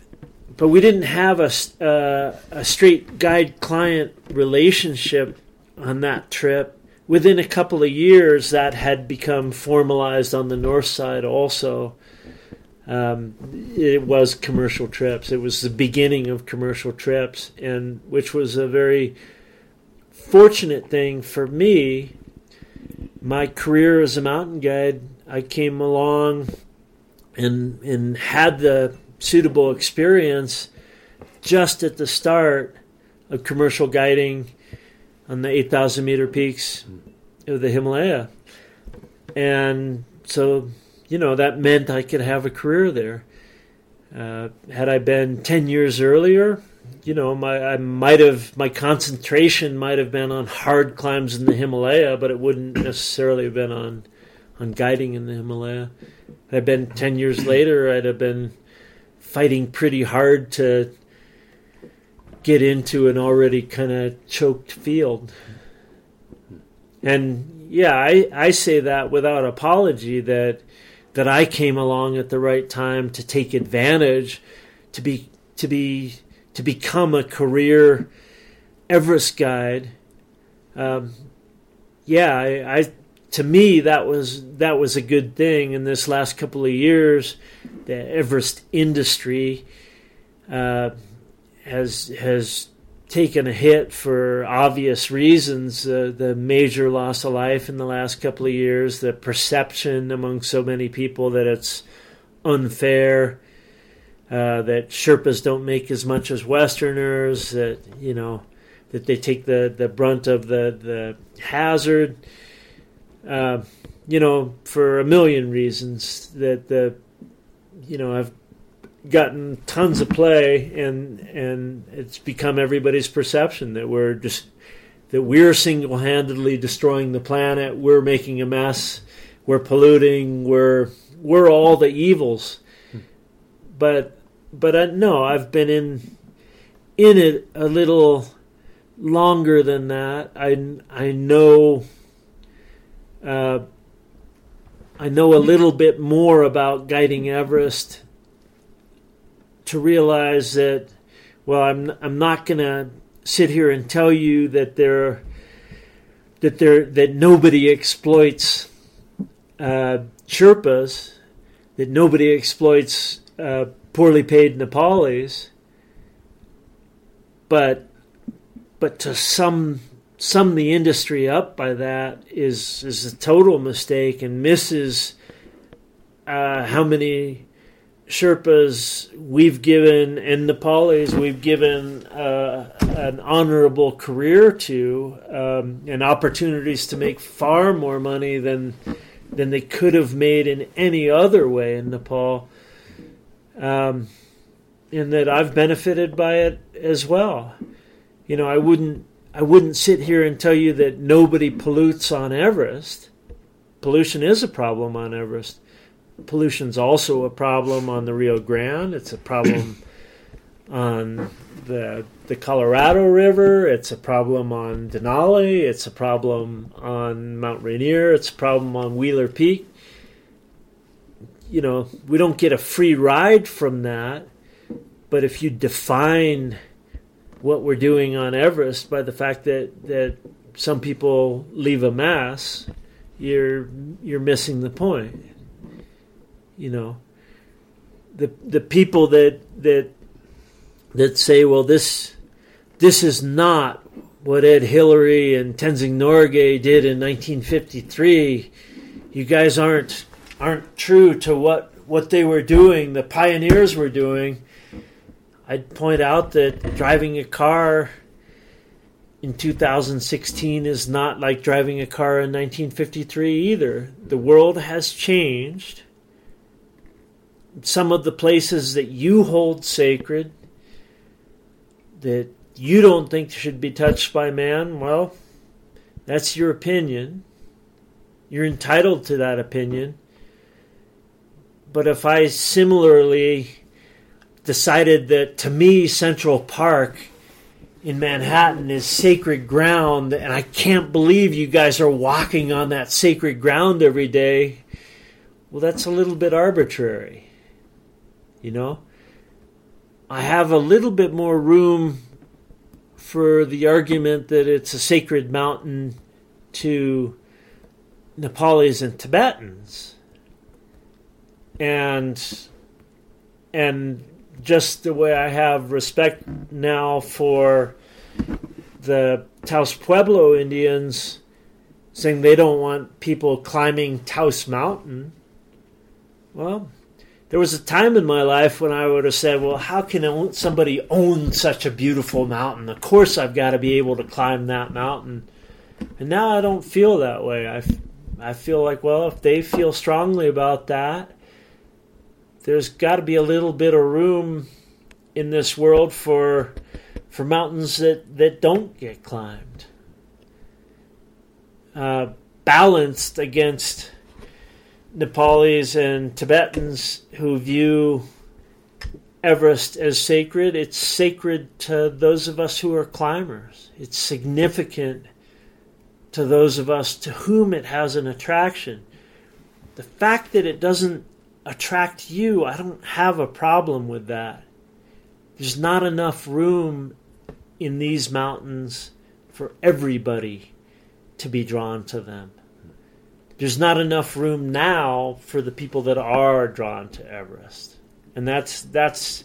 but we didn't have a uh, a straight guide client relationship on that trip. Within a couple of years, that had become formalized on the north side also um, it was commercial trips. It was the beginning of commercial trips, and which was a very fortunate thing for me. My career as a mountain guide, I came along and and had the suitable experience just at the start of commercial guiding on the 8,000 meter peaks of the Himalaya, and so you know, that meant I could have a career there. Uh, had I been 10 years earlier, you know, my I might have my concentration might have been on hard climbs in the Himalaya, but it wouldn't necessarily have been on on guiding in the Himalaya. Had I been 10 years later, I'd have been fighting pretty hard to get into an already kind of choked field. And yeah, I, I say that without apology that that I came along at the right time to take advantage, to be to be to become a career Everest guide. Um, yeah, I, I to me that was that was a good thing in this last couple of years. The Everest industry uh, has has taken a hit for obvious reasons. Uh, the major loss of life in the last couple of years, the perception among so many people that it's unfair, uh, that Sherpas don't make as much as Westerners, that you know that they take the, the brunt of the the hazard. Uh, you know, for a million reasons that the you know I've gotten tons of play and and it's become everybody's perception that we're just that we're single-handedly destroying the planet. We're making a mess. We're polluting. We're we're all the evils. But but uh, no I've been in in it a little longer than that. I I know uh, I know a little bit more about guiding Everest to realize that well I'm I'm not going to sit here and tell you that there that there that nobody exploits uh, that nobody exploits uh, poorly paid Nepalis. but but to sum sum the industry up by that is is a total mistake and misses uh, how many Sherpas we've given and Nepalis we've given uh, an honorable career to um, and opportunities to make far more money than than they could have made in any other way in Nepal. Um, and that I've benefited by it as well. You know, I wouldn't I wouldn't sit here and tell you that nobody pollutes on Everest. Pollution is a problem on Everest pollution's also a problem on the Rio Grande. It's a problem on the the Colorado River. It's a problem on Denali. It's a problem on Mount Rainier. It's a problem on Wheeler Peak. You know, we don't get a free ride from that. But if you define what we're doing on Everest by the fact that, that some people leave a mass, you're you're missing the point you know the the people that that that say well this this is not what Ed Hillary and Tenzing Norgay did in 1953 you guys aren't aren't true to what what they were doing the pioneers were doing. I'd point out that driving a car in 2016 is not like driving a car in 1953 either. The world has changed some of the places that you hold sacred that you don't think should be touched by man, well, that's your opinion. You're entitled to that opinion. But if I similarly decided that to me, Central Park in Manhattan is sacred ground, and I can't believe you guys are walking on that sacred ground every day, well, that's a little bit arbitrary. You know, I have a little bit more room for the argument that it's a sacred mountain to Nepalis and Tibetans. And and just the way I have respect now for the Taos Pueblo Indians saying they don't want people climbing Taos Mountain. Well, there was a time in my life when I would have said, well, how can somebody own such a beautiful mountain? Of course, I've got to be able to climb that mountain. And now I don't feel that way. I, I feel like, well, if they feel strongly about that, there's got to be a little bit of room in this world for for mountains that, that don't get climbed. Uh, balanced against Nepalis and Tibetans who view Everest as sacred. It's sacred to those of us who are climbers. It's significant to those of us to whom it has an attraction. The fact that it doesn't attract you, I don't have a problem with that. There's not enough room in these mountains for everybody to be drawn to them there's not enough room now for the people that are drawn to Everest, and that's that's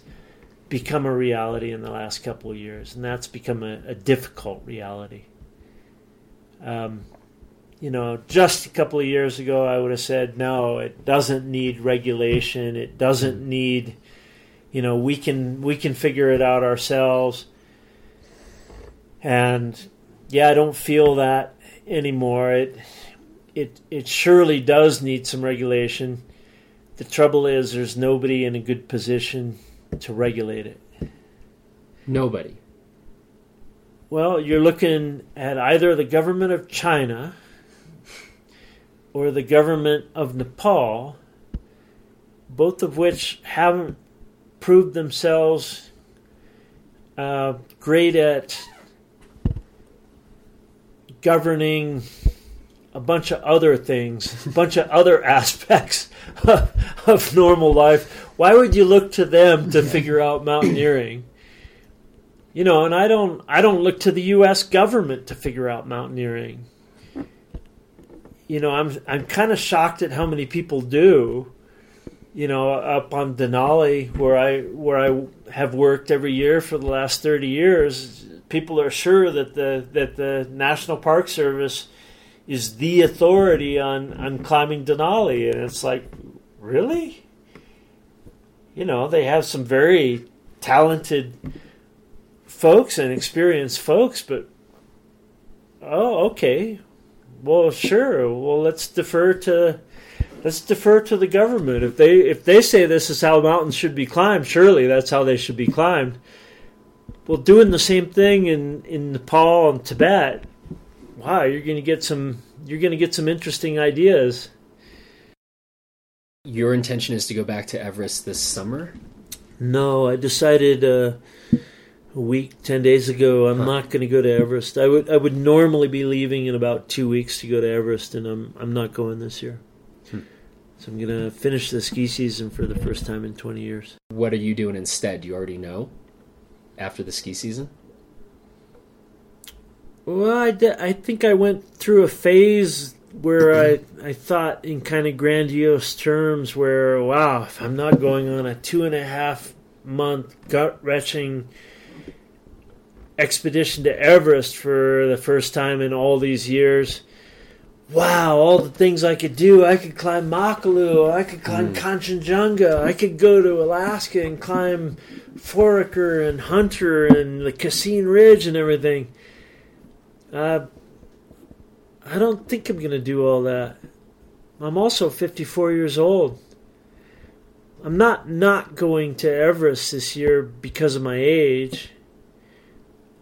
become a reality in the last couple of years, and that's become a, a difficult reality. Um, you know, just a couple of years ago, I would have said, no, it doesn't need regulation. It doesn't need, you know, we can we can figure it out ourselves. And yeah, I don't feel that anymore. It it it surely does need some regulation. The trouble is, there's nobody in a good position to regulate it. Nobody. Well, you're looking at either the government of China or the government of Nepal, both of which haven't proved themselves uh, great at governing a bunch of other things, a bunch of other aspects of, of normal life. Why would you look to them to figure out mountaineering? You know, and I don't I don't look to the US government to figure out mountaineering. You know, I'm I'm kind of shocked at how many people do. you know, up on Denali, where I where I have worked every year for the last thirty years, people are sure that the that the National Park Service is the authority on on climbing Denali, and it's like, really? You know, they have some very talented folks and experienced folks, but oh, okay, well, sure. Well, let's defer to let's defer to the government. If they if they say this is how mountains should be climbed, surely that's how they should be climbed. Well, doing the same thing in in Nepal and Tibet, wow, you're going to get some you're going to get some interesting ideas. Your intention is to go back to Everest this summer? No, I decided uh, a week, ten days ago, I'm huh. not going to go to Everest. I would I would normally be leaving in about two weeks to go to Everest, and I'm I'm not going this year. Hmm. So I'm going to finish the ski season for the first time in 20 years. What are you doing instead? You already know? After the ski season? Well, I, I think I went through a phase where I, I thought in kind of grandiose terms where, wow, if I'm not going on a two and a half month gut wrenching expedition to Everest for the first time in all these years, wow, all the things I could do. I could climb Makalu, I could climb mm. Kanchenjunga, I could go to Alaska and climb Foraker and Hunter and the Cassin Ridge and everything. Uh, I don't think I'm going to do all that. I'm also 54 years old. I'm not not going to Everest this year because of my age,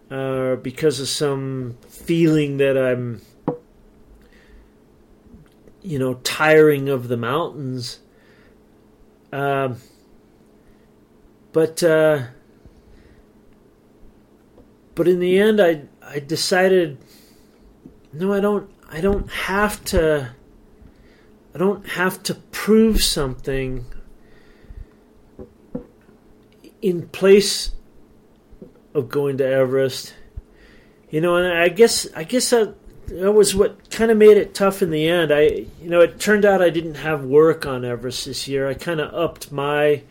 or uh, because of some feeling that I'm, you know, tiring of the mountains. Um, but uh, but in the end, I I decided no, I don't I don't have to I don't have to prove something in place of going to Everest. You know, and I guess I guess that that was what kind of made it tough in the end. I you know, it turned out I didn't have work on Everest this year. I kind of upped my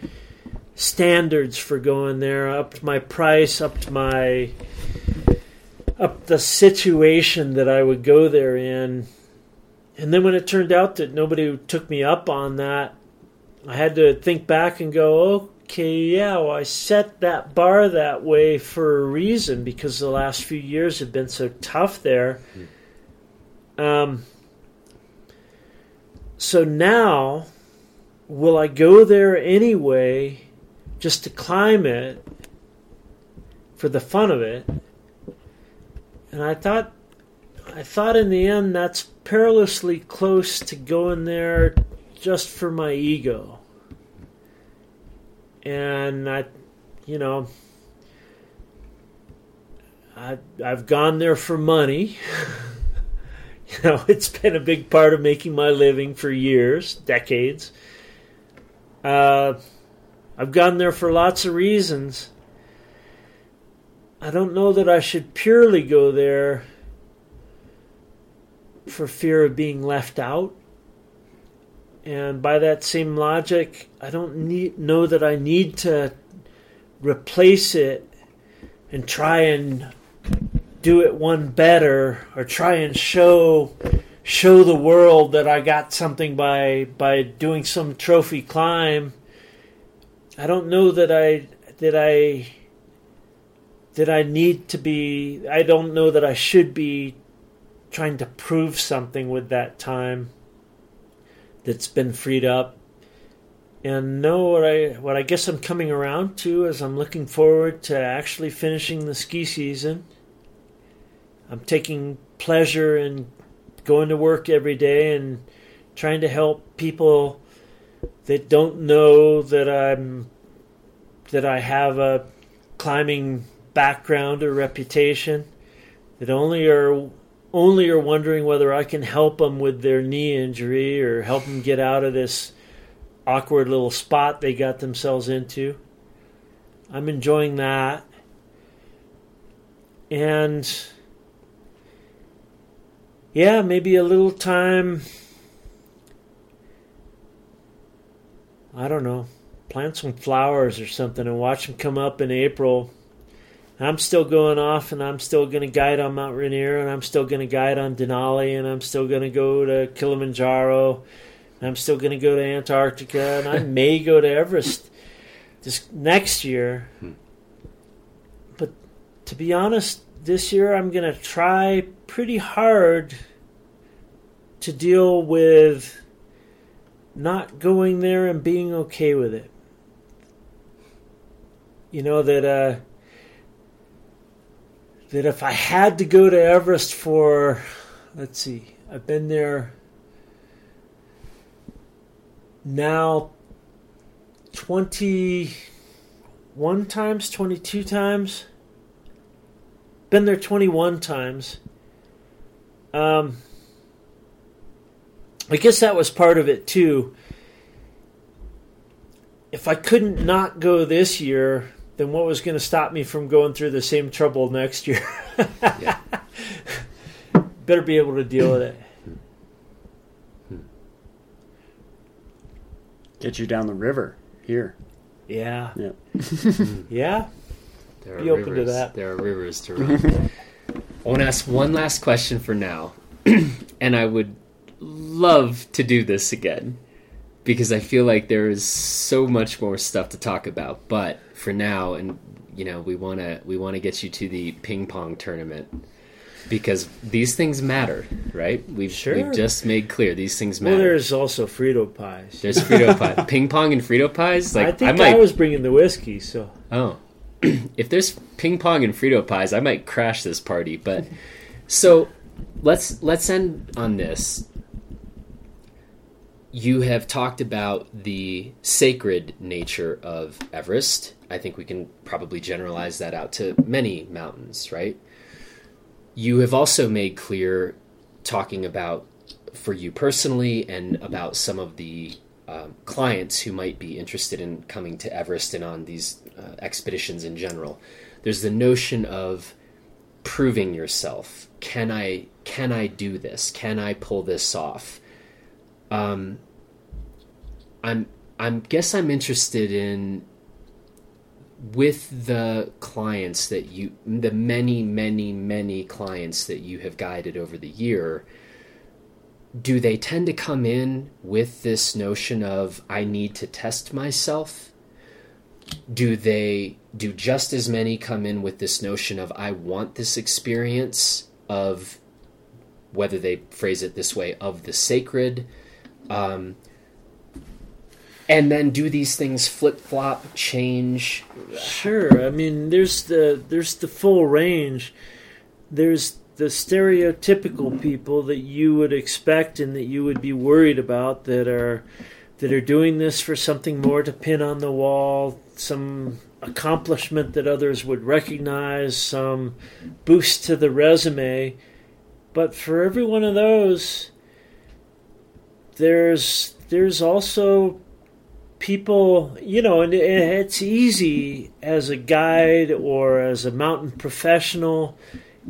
standards for going there, upped my price, upped my up the situation that I would go there in. And then when it turned out that nobody took me up on that, I had to think back and go, okay, yeah, well, I set that bar that way for a reason because the last few years have been so tough there. Um, so now, will I go there anyway just to climb it for the fun of it? And I thought, I thought in the end that's perilously close to going there just for my ego. And I, you know, I, I've gone there for money. you know, it's been a big part of making my living for years, decades. Uh, I've gone there for lots of reasons. I don't know that I should purely go there for fear of being left out. And by that same logic, I don't need, know that I need to replace it and try and do it one better or try and show show the world that I got something by by doing some trophy climb. I don't know that I that I that I need to be, I don't know that I should be trying to prove something with that time that's been freed up. And no, what I what I guess I'm coming around to is I'm looking forward to actually finishing the ski season. I'm taking pleasure in going to work every day and trying to help people that don't know that I'm that I have a climbing background or reputation that only are only are wondering whether I can help them with their knee injury or help them get out of this awkward little spot they got themselves into. I'm enjoying that. And yeah, maybe a little time I don't know, plant some flowers or something and watch them come up in April. I'm still going off and I'm still going to guide on Mount Rainier and I'm still going to guide on Denali and I'm still going to go to Kilimanjaro. And I'm still going to go to Antarctica and I may go to Everest this next year. Hmm. But to be honest, this year I'm going to try pretty hard to deal with not going there and being okay with it. You know that uh, that if I had to go to Everest for, let's see, I've been there now 21 times, 22 times. Been there 21 times. Um, I guess that was part of it too. If I couldn't not go this year, then what was going to stop me from going through the same trouble next year? Yeah. Better be able to deal with it. Get you down the river here. Yeah. Yeah. Yeah. There Be are open to that. There are rivers to run. I want to ask one last question for now, and I would love to do this again because I feel like there is so much more stuff to talk about. But for now, and you know, we want to we want to get you to the ping pong tournament because these things matter, right? We've Sure. we've just made clear these things matter. Well, there's also Frito pies. There's Frito pie, ping pong, and Frito pies. Like I think I, might was bringing the whiskey, so Oh. if there's ping pong and Frito pies, I might crash this party. But so let's let's end on this. You have talked about the sacred nature of Everest. I think we can probably generalize that out to many mountains, right? You have also made clear talking about for you personally and about some of the um, clients who might be interested in coming to Everest and on these uh, expeditions in general. There's the notion of proving yourself. Can I can I do this? Can I pull this off? Um, I'm I'm guess I'm interested in with the clients that you the many many many clients that you have guided over the year do they tend to come in with this notion of I need to test myself? Do they do just as many come in with this notion of I want this experience of whether they phrase it this way of the sacred? Um, and then do these things flip flop change? Sure. I mean, there's the there's the full range. There's the stereotypical people that you would expect and that you would be worried about that are that are doing this for something more to pin on the wall, some accomplishment that others would recognize, some boost to the resume. But for every one of those, there's there's also people, you know, and it's easy as a guide or as a mountain professional.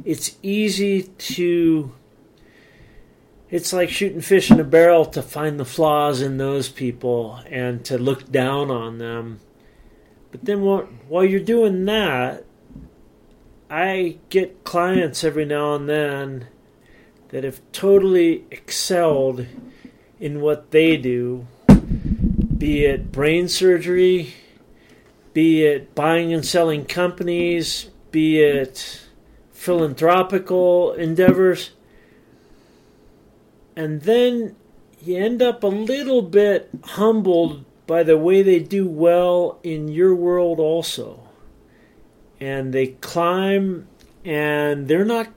It's easy to. It's like shooting fish in a barrel to find the flaws in those people and to look down on them. But then while, while you're doing that, I get clients every now and then that have totally excelled in what they do be it brain surgery, be it buying and selling companies, be it philanthropical endeavors. And then you end up a little bit humbled by the way they do well in your world, also. And they climb, and they're not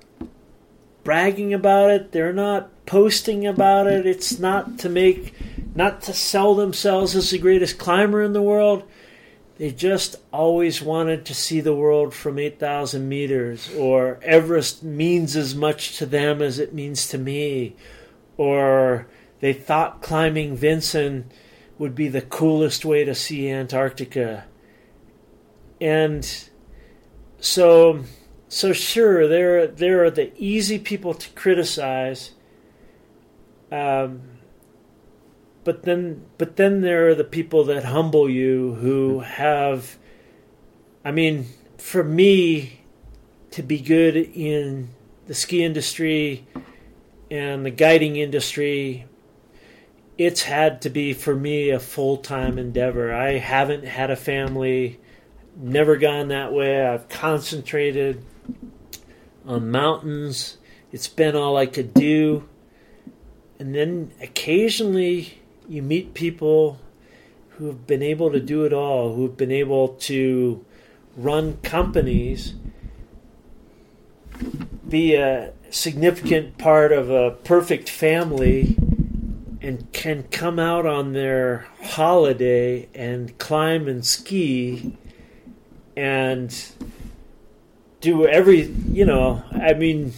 bragging about it, they're not posting about it. It's not to make not to sell themselves as the greatest climber in the world. They just always wanted to see the world from 8,000 meters, or Everest means as much to them as it means to me, or they thought climbing Vinson would be the coolest way to see Antarctica. And so, so sure, there, there are the easy people to criticize. Um, but then but then there are the people that humble you who have I mean, for me to be good in the ski industry and the guiding industry it's had to be for me a full-time endeavor. I haven't had a family, never gone that way. I've concentrated on mountains. It's been all I could do. And then occasionally you meet people who have been able to do it all, who have been able to run companies, be a significant part of a perfect family, and can come out on their holiday and climb and ski and do every, you know, I mean,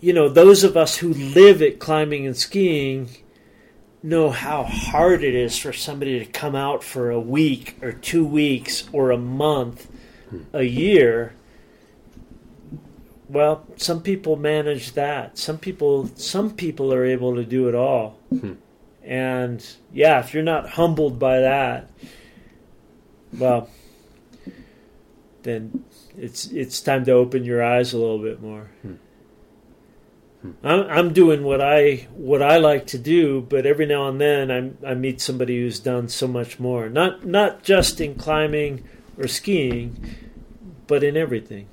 you know, those of us who live at climbing and skiing know how hard it is for somebody to come out for a week or two weeks or a month, a year. Well, some people manage that. Some people, some people are able to do it all. Hmm. And yeah, if you're not humbled by that, well, then it's it's time to open your eyes a little bit more. Hmm. I'm, I'm doing what I what I like to do, but every now and then I I meet somebody who's done so much more. Not not just in climbing or skiing, but in everything.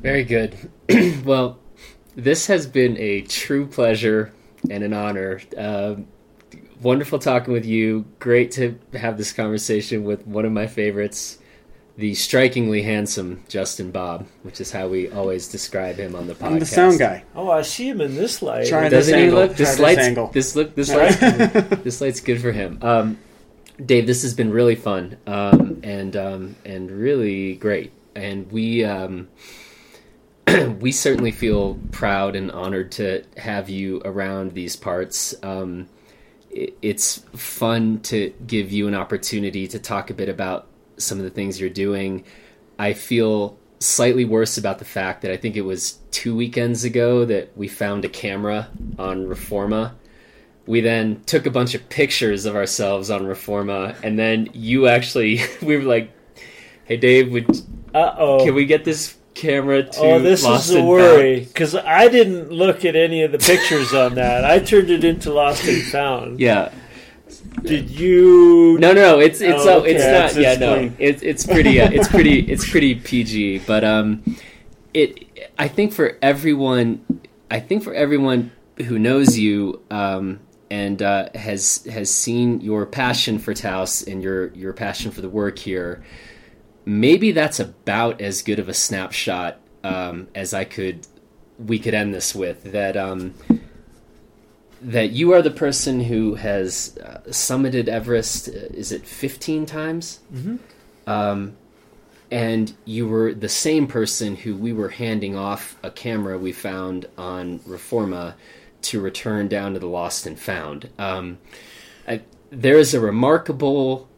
Very good. well, this has been a true pleasure and an honor. Um wonderful talking with you. Great to have this conversation with one of my favorites, the strikingly handsome Justin Bob, which is how we always describe him on the podcast. I'm the sound guy. Oh, I see him in this light. Try Doesn't this he angle. look? This this light's angle. this look this light this light's good for him. Um, Dave, this has been really fun um, and um, and really great, and we um, we certainly feel proud and honored to have you around these parts. Um, it, it's fun to give you an opportunity to talk a bit about some of the things you're doing. I feel slightly worse about the fact that I think it was two weekends ago that we found a camera on Reforma. We then took a bunch of pictures of ourselves on Reforma, and then you actually, we were like, "Hey, Dave, would Uh oh. can we get this camera to Oh, this Lost is a worry because I didn't look at any of the pictures on that. I turned it into Lost and Found. Found?" Yeah, Did you? no, no, it's it's Oh, uh, it's not. It's- yeah, it's no, clean. it's it's pretty. Uh, it's pretty. It's pretty PG. But um, it. I think for everyone, I think for everyone who knows you um, and uh, has has seen your passion for Taos and your your passion for the work here, maybe that's about as good of a snapshot um, as I could we could end this with. That um, that you are the person who has uh, summited Everest. uh, Is it fifteen times? Mm-hmm. Um, and you were the same person who we were handing off a camera we found on Reforma to return down to the Lost and Found. Um, I, there is a remarkable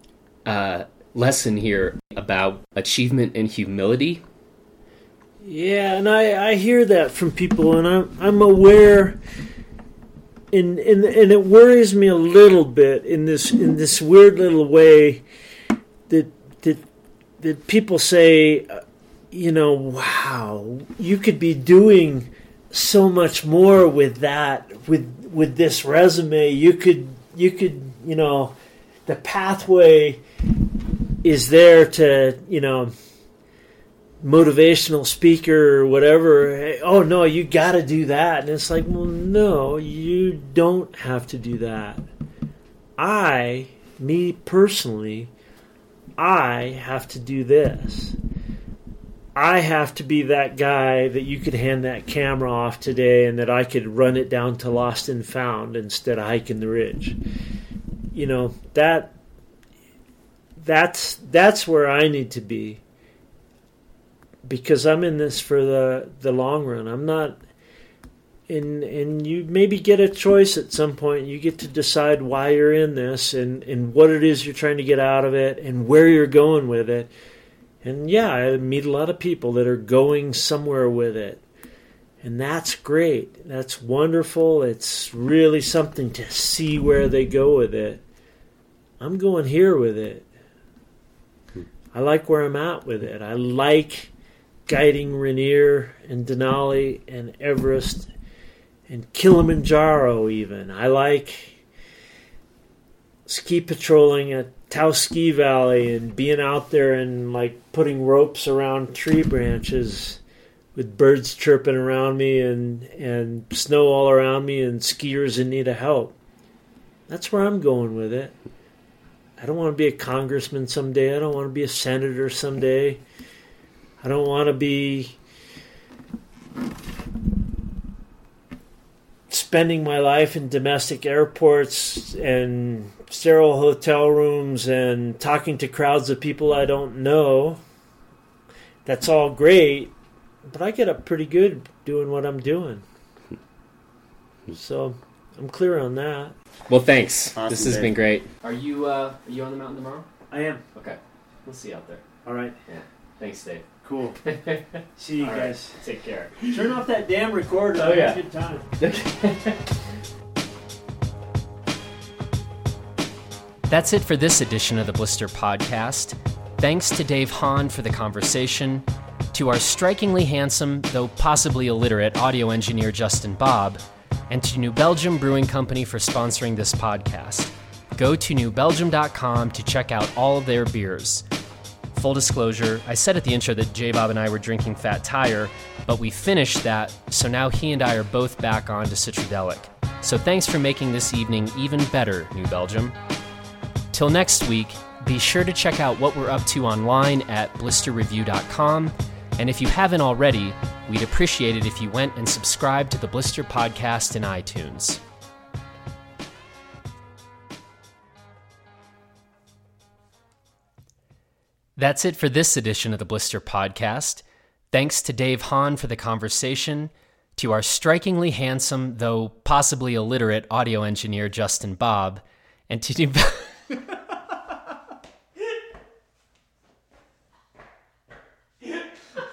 uh, lesson here about achievement and humility. Yeah, and I, I hear that from people, and I'm I'm aware, and, and and it worries me a little bit in this in this weird little way that that that people say, uh, you know, wow, you could be doing so much more with that with with this resume. You could you could you know, the pathway is there to you know motivational speaker or whatever oh no you got to do that. And it's like well no you don't have to do that. I me personally i have to do this. I have to be that guy that you could hand that camera off today and that i could run it down to lost and found instead of hiking the ridge. You know that that's that's where i need to be because I'm in this for the the long run. I'm not and and you maybe get a choice at some point. You get to decide why you're in this and and what it is you're trying to get out of it and where you're going with it. And yeah, I meet a lot of people that are going somewhere with it. And that's great. That's wonderful. It's really something to see where they go with it. I'm going here with it. I like where I'm at with it. I like guiding Rainier and Denali and Everest and Kilimanjaro, even. I like ski patrolling at Taos Ski Valley and being out there and like putting ropes around tree branches with birds chirping around me and, and snow all around me and skiers in need of help. That's where I'm going with it. I don't want to be a congressman someday. I don't want to be a senator someday. I don't want to be spending my life in domestic airports and sterile hotel rooms and talking to crowds of people I don't know. That's all great, but I get up pretty good doing what I'm doing. Hmm. So I'm clear on that. Well, thanks. Awesome, this has Dave. been great. Are you uh, are you on the mountain tomorrow? I am. Okay, we'll see you out there. All right. Yeah. Thanks, Dave. Cool. See you All right. guys. Take care. Turn off that damn recorder. Oh, yeah. Good time. That's it for this edition of the Blister Podcast. Thanks to Dave Hahn for the conversation, to our strikingly handsome, though possibly illiterate, audio engineer Justin Bob, and to New Belgium Brewing Company for sponsoring this podcast. Go to newbelgium.com to check out all of their beers. Full disclosure, I said at the intro that J Bob and I were drinking Fat Tire, but we finished that, so now he and I are both back on to Citradelic. So thanks for making this evening even better, New Belgium. Till next week, be sure to check out what we're up to online at blisterreview.com. And if you haven't already, we'd appreciate it if you went and subscribed to the Blister Podcast in iTunes. That's it for this edition of the Blister Podcast. Thanks to Dave Hahn for the conversation, to our strikingly handsome, though possibly illiterate, audio engineer Justin Bob, and to.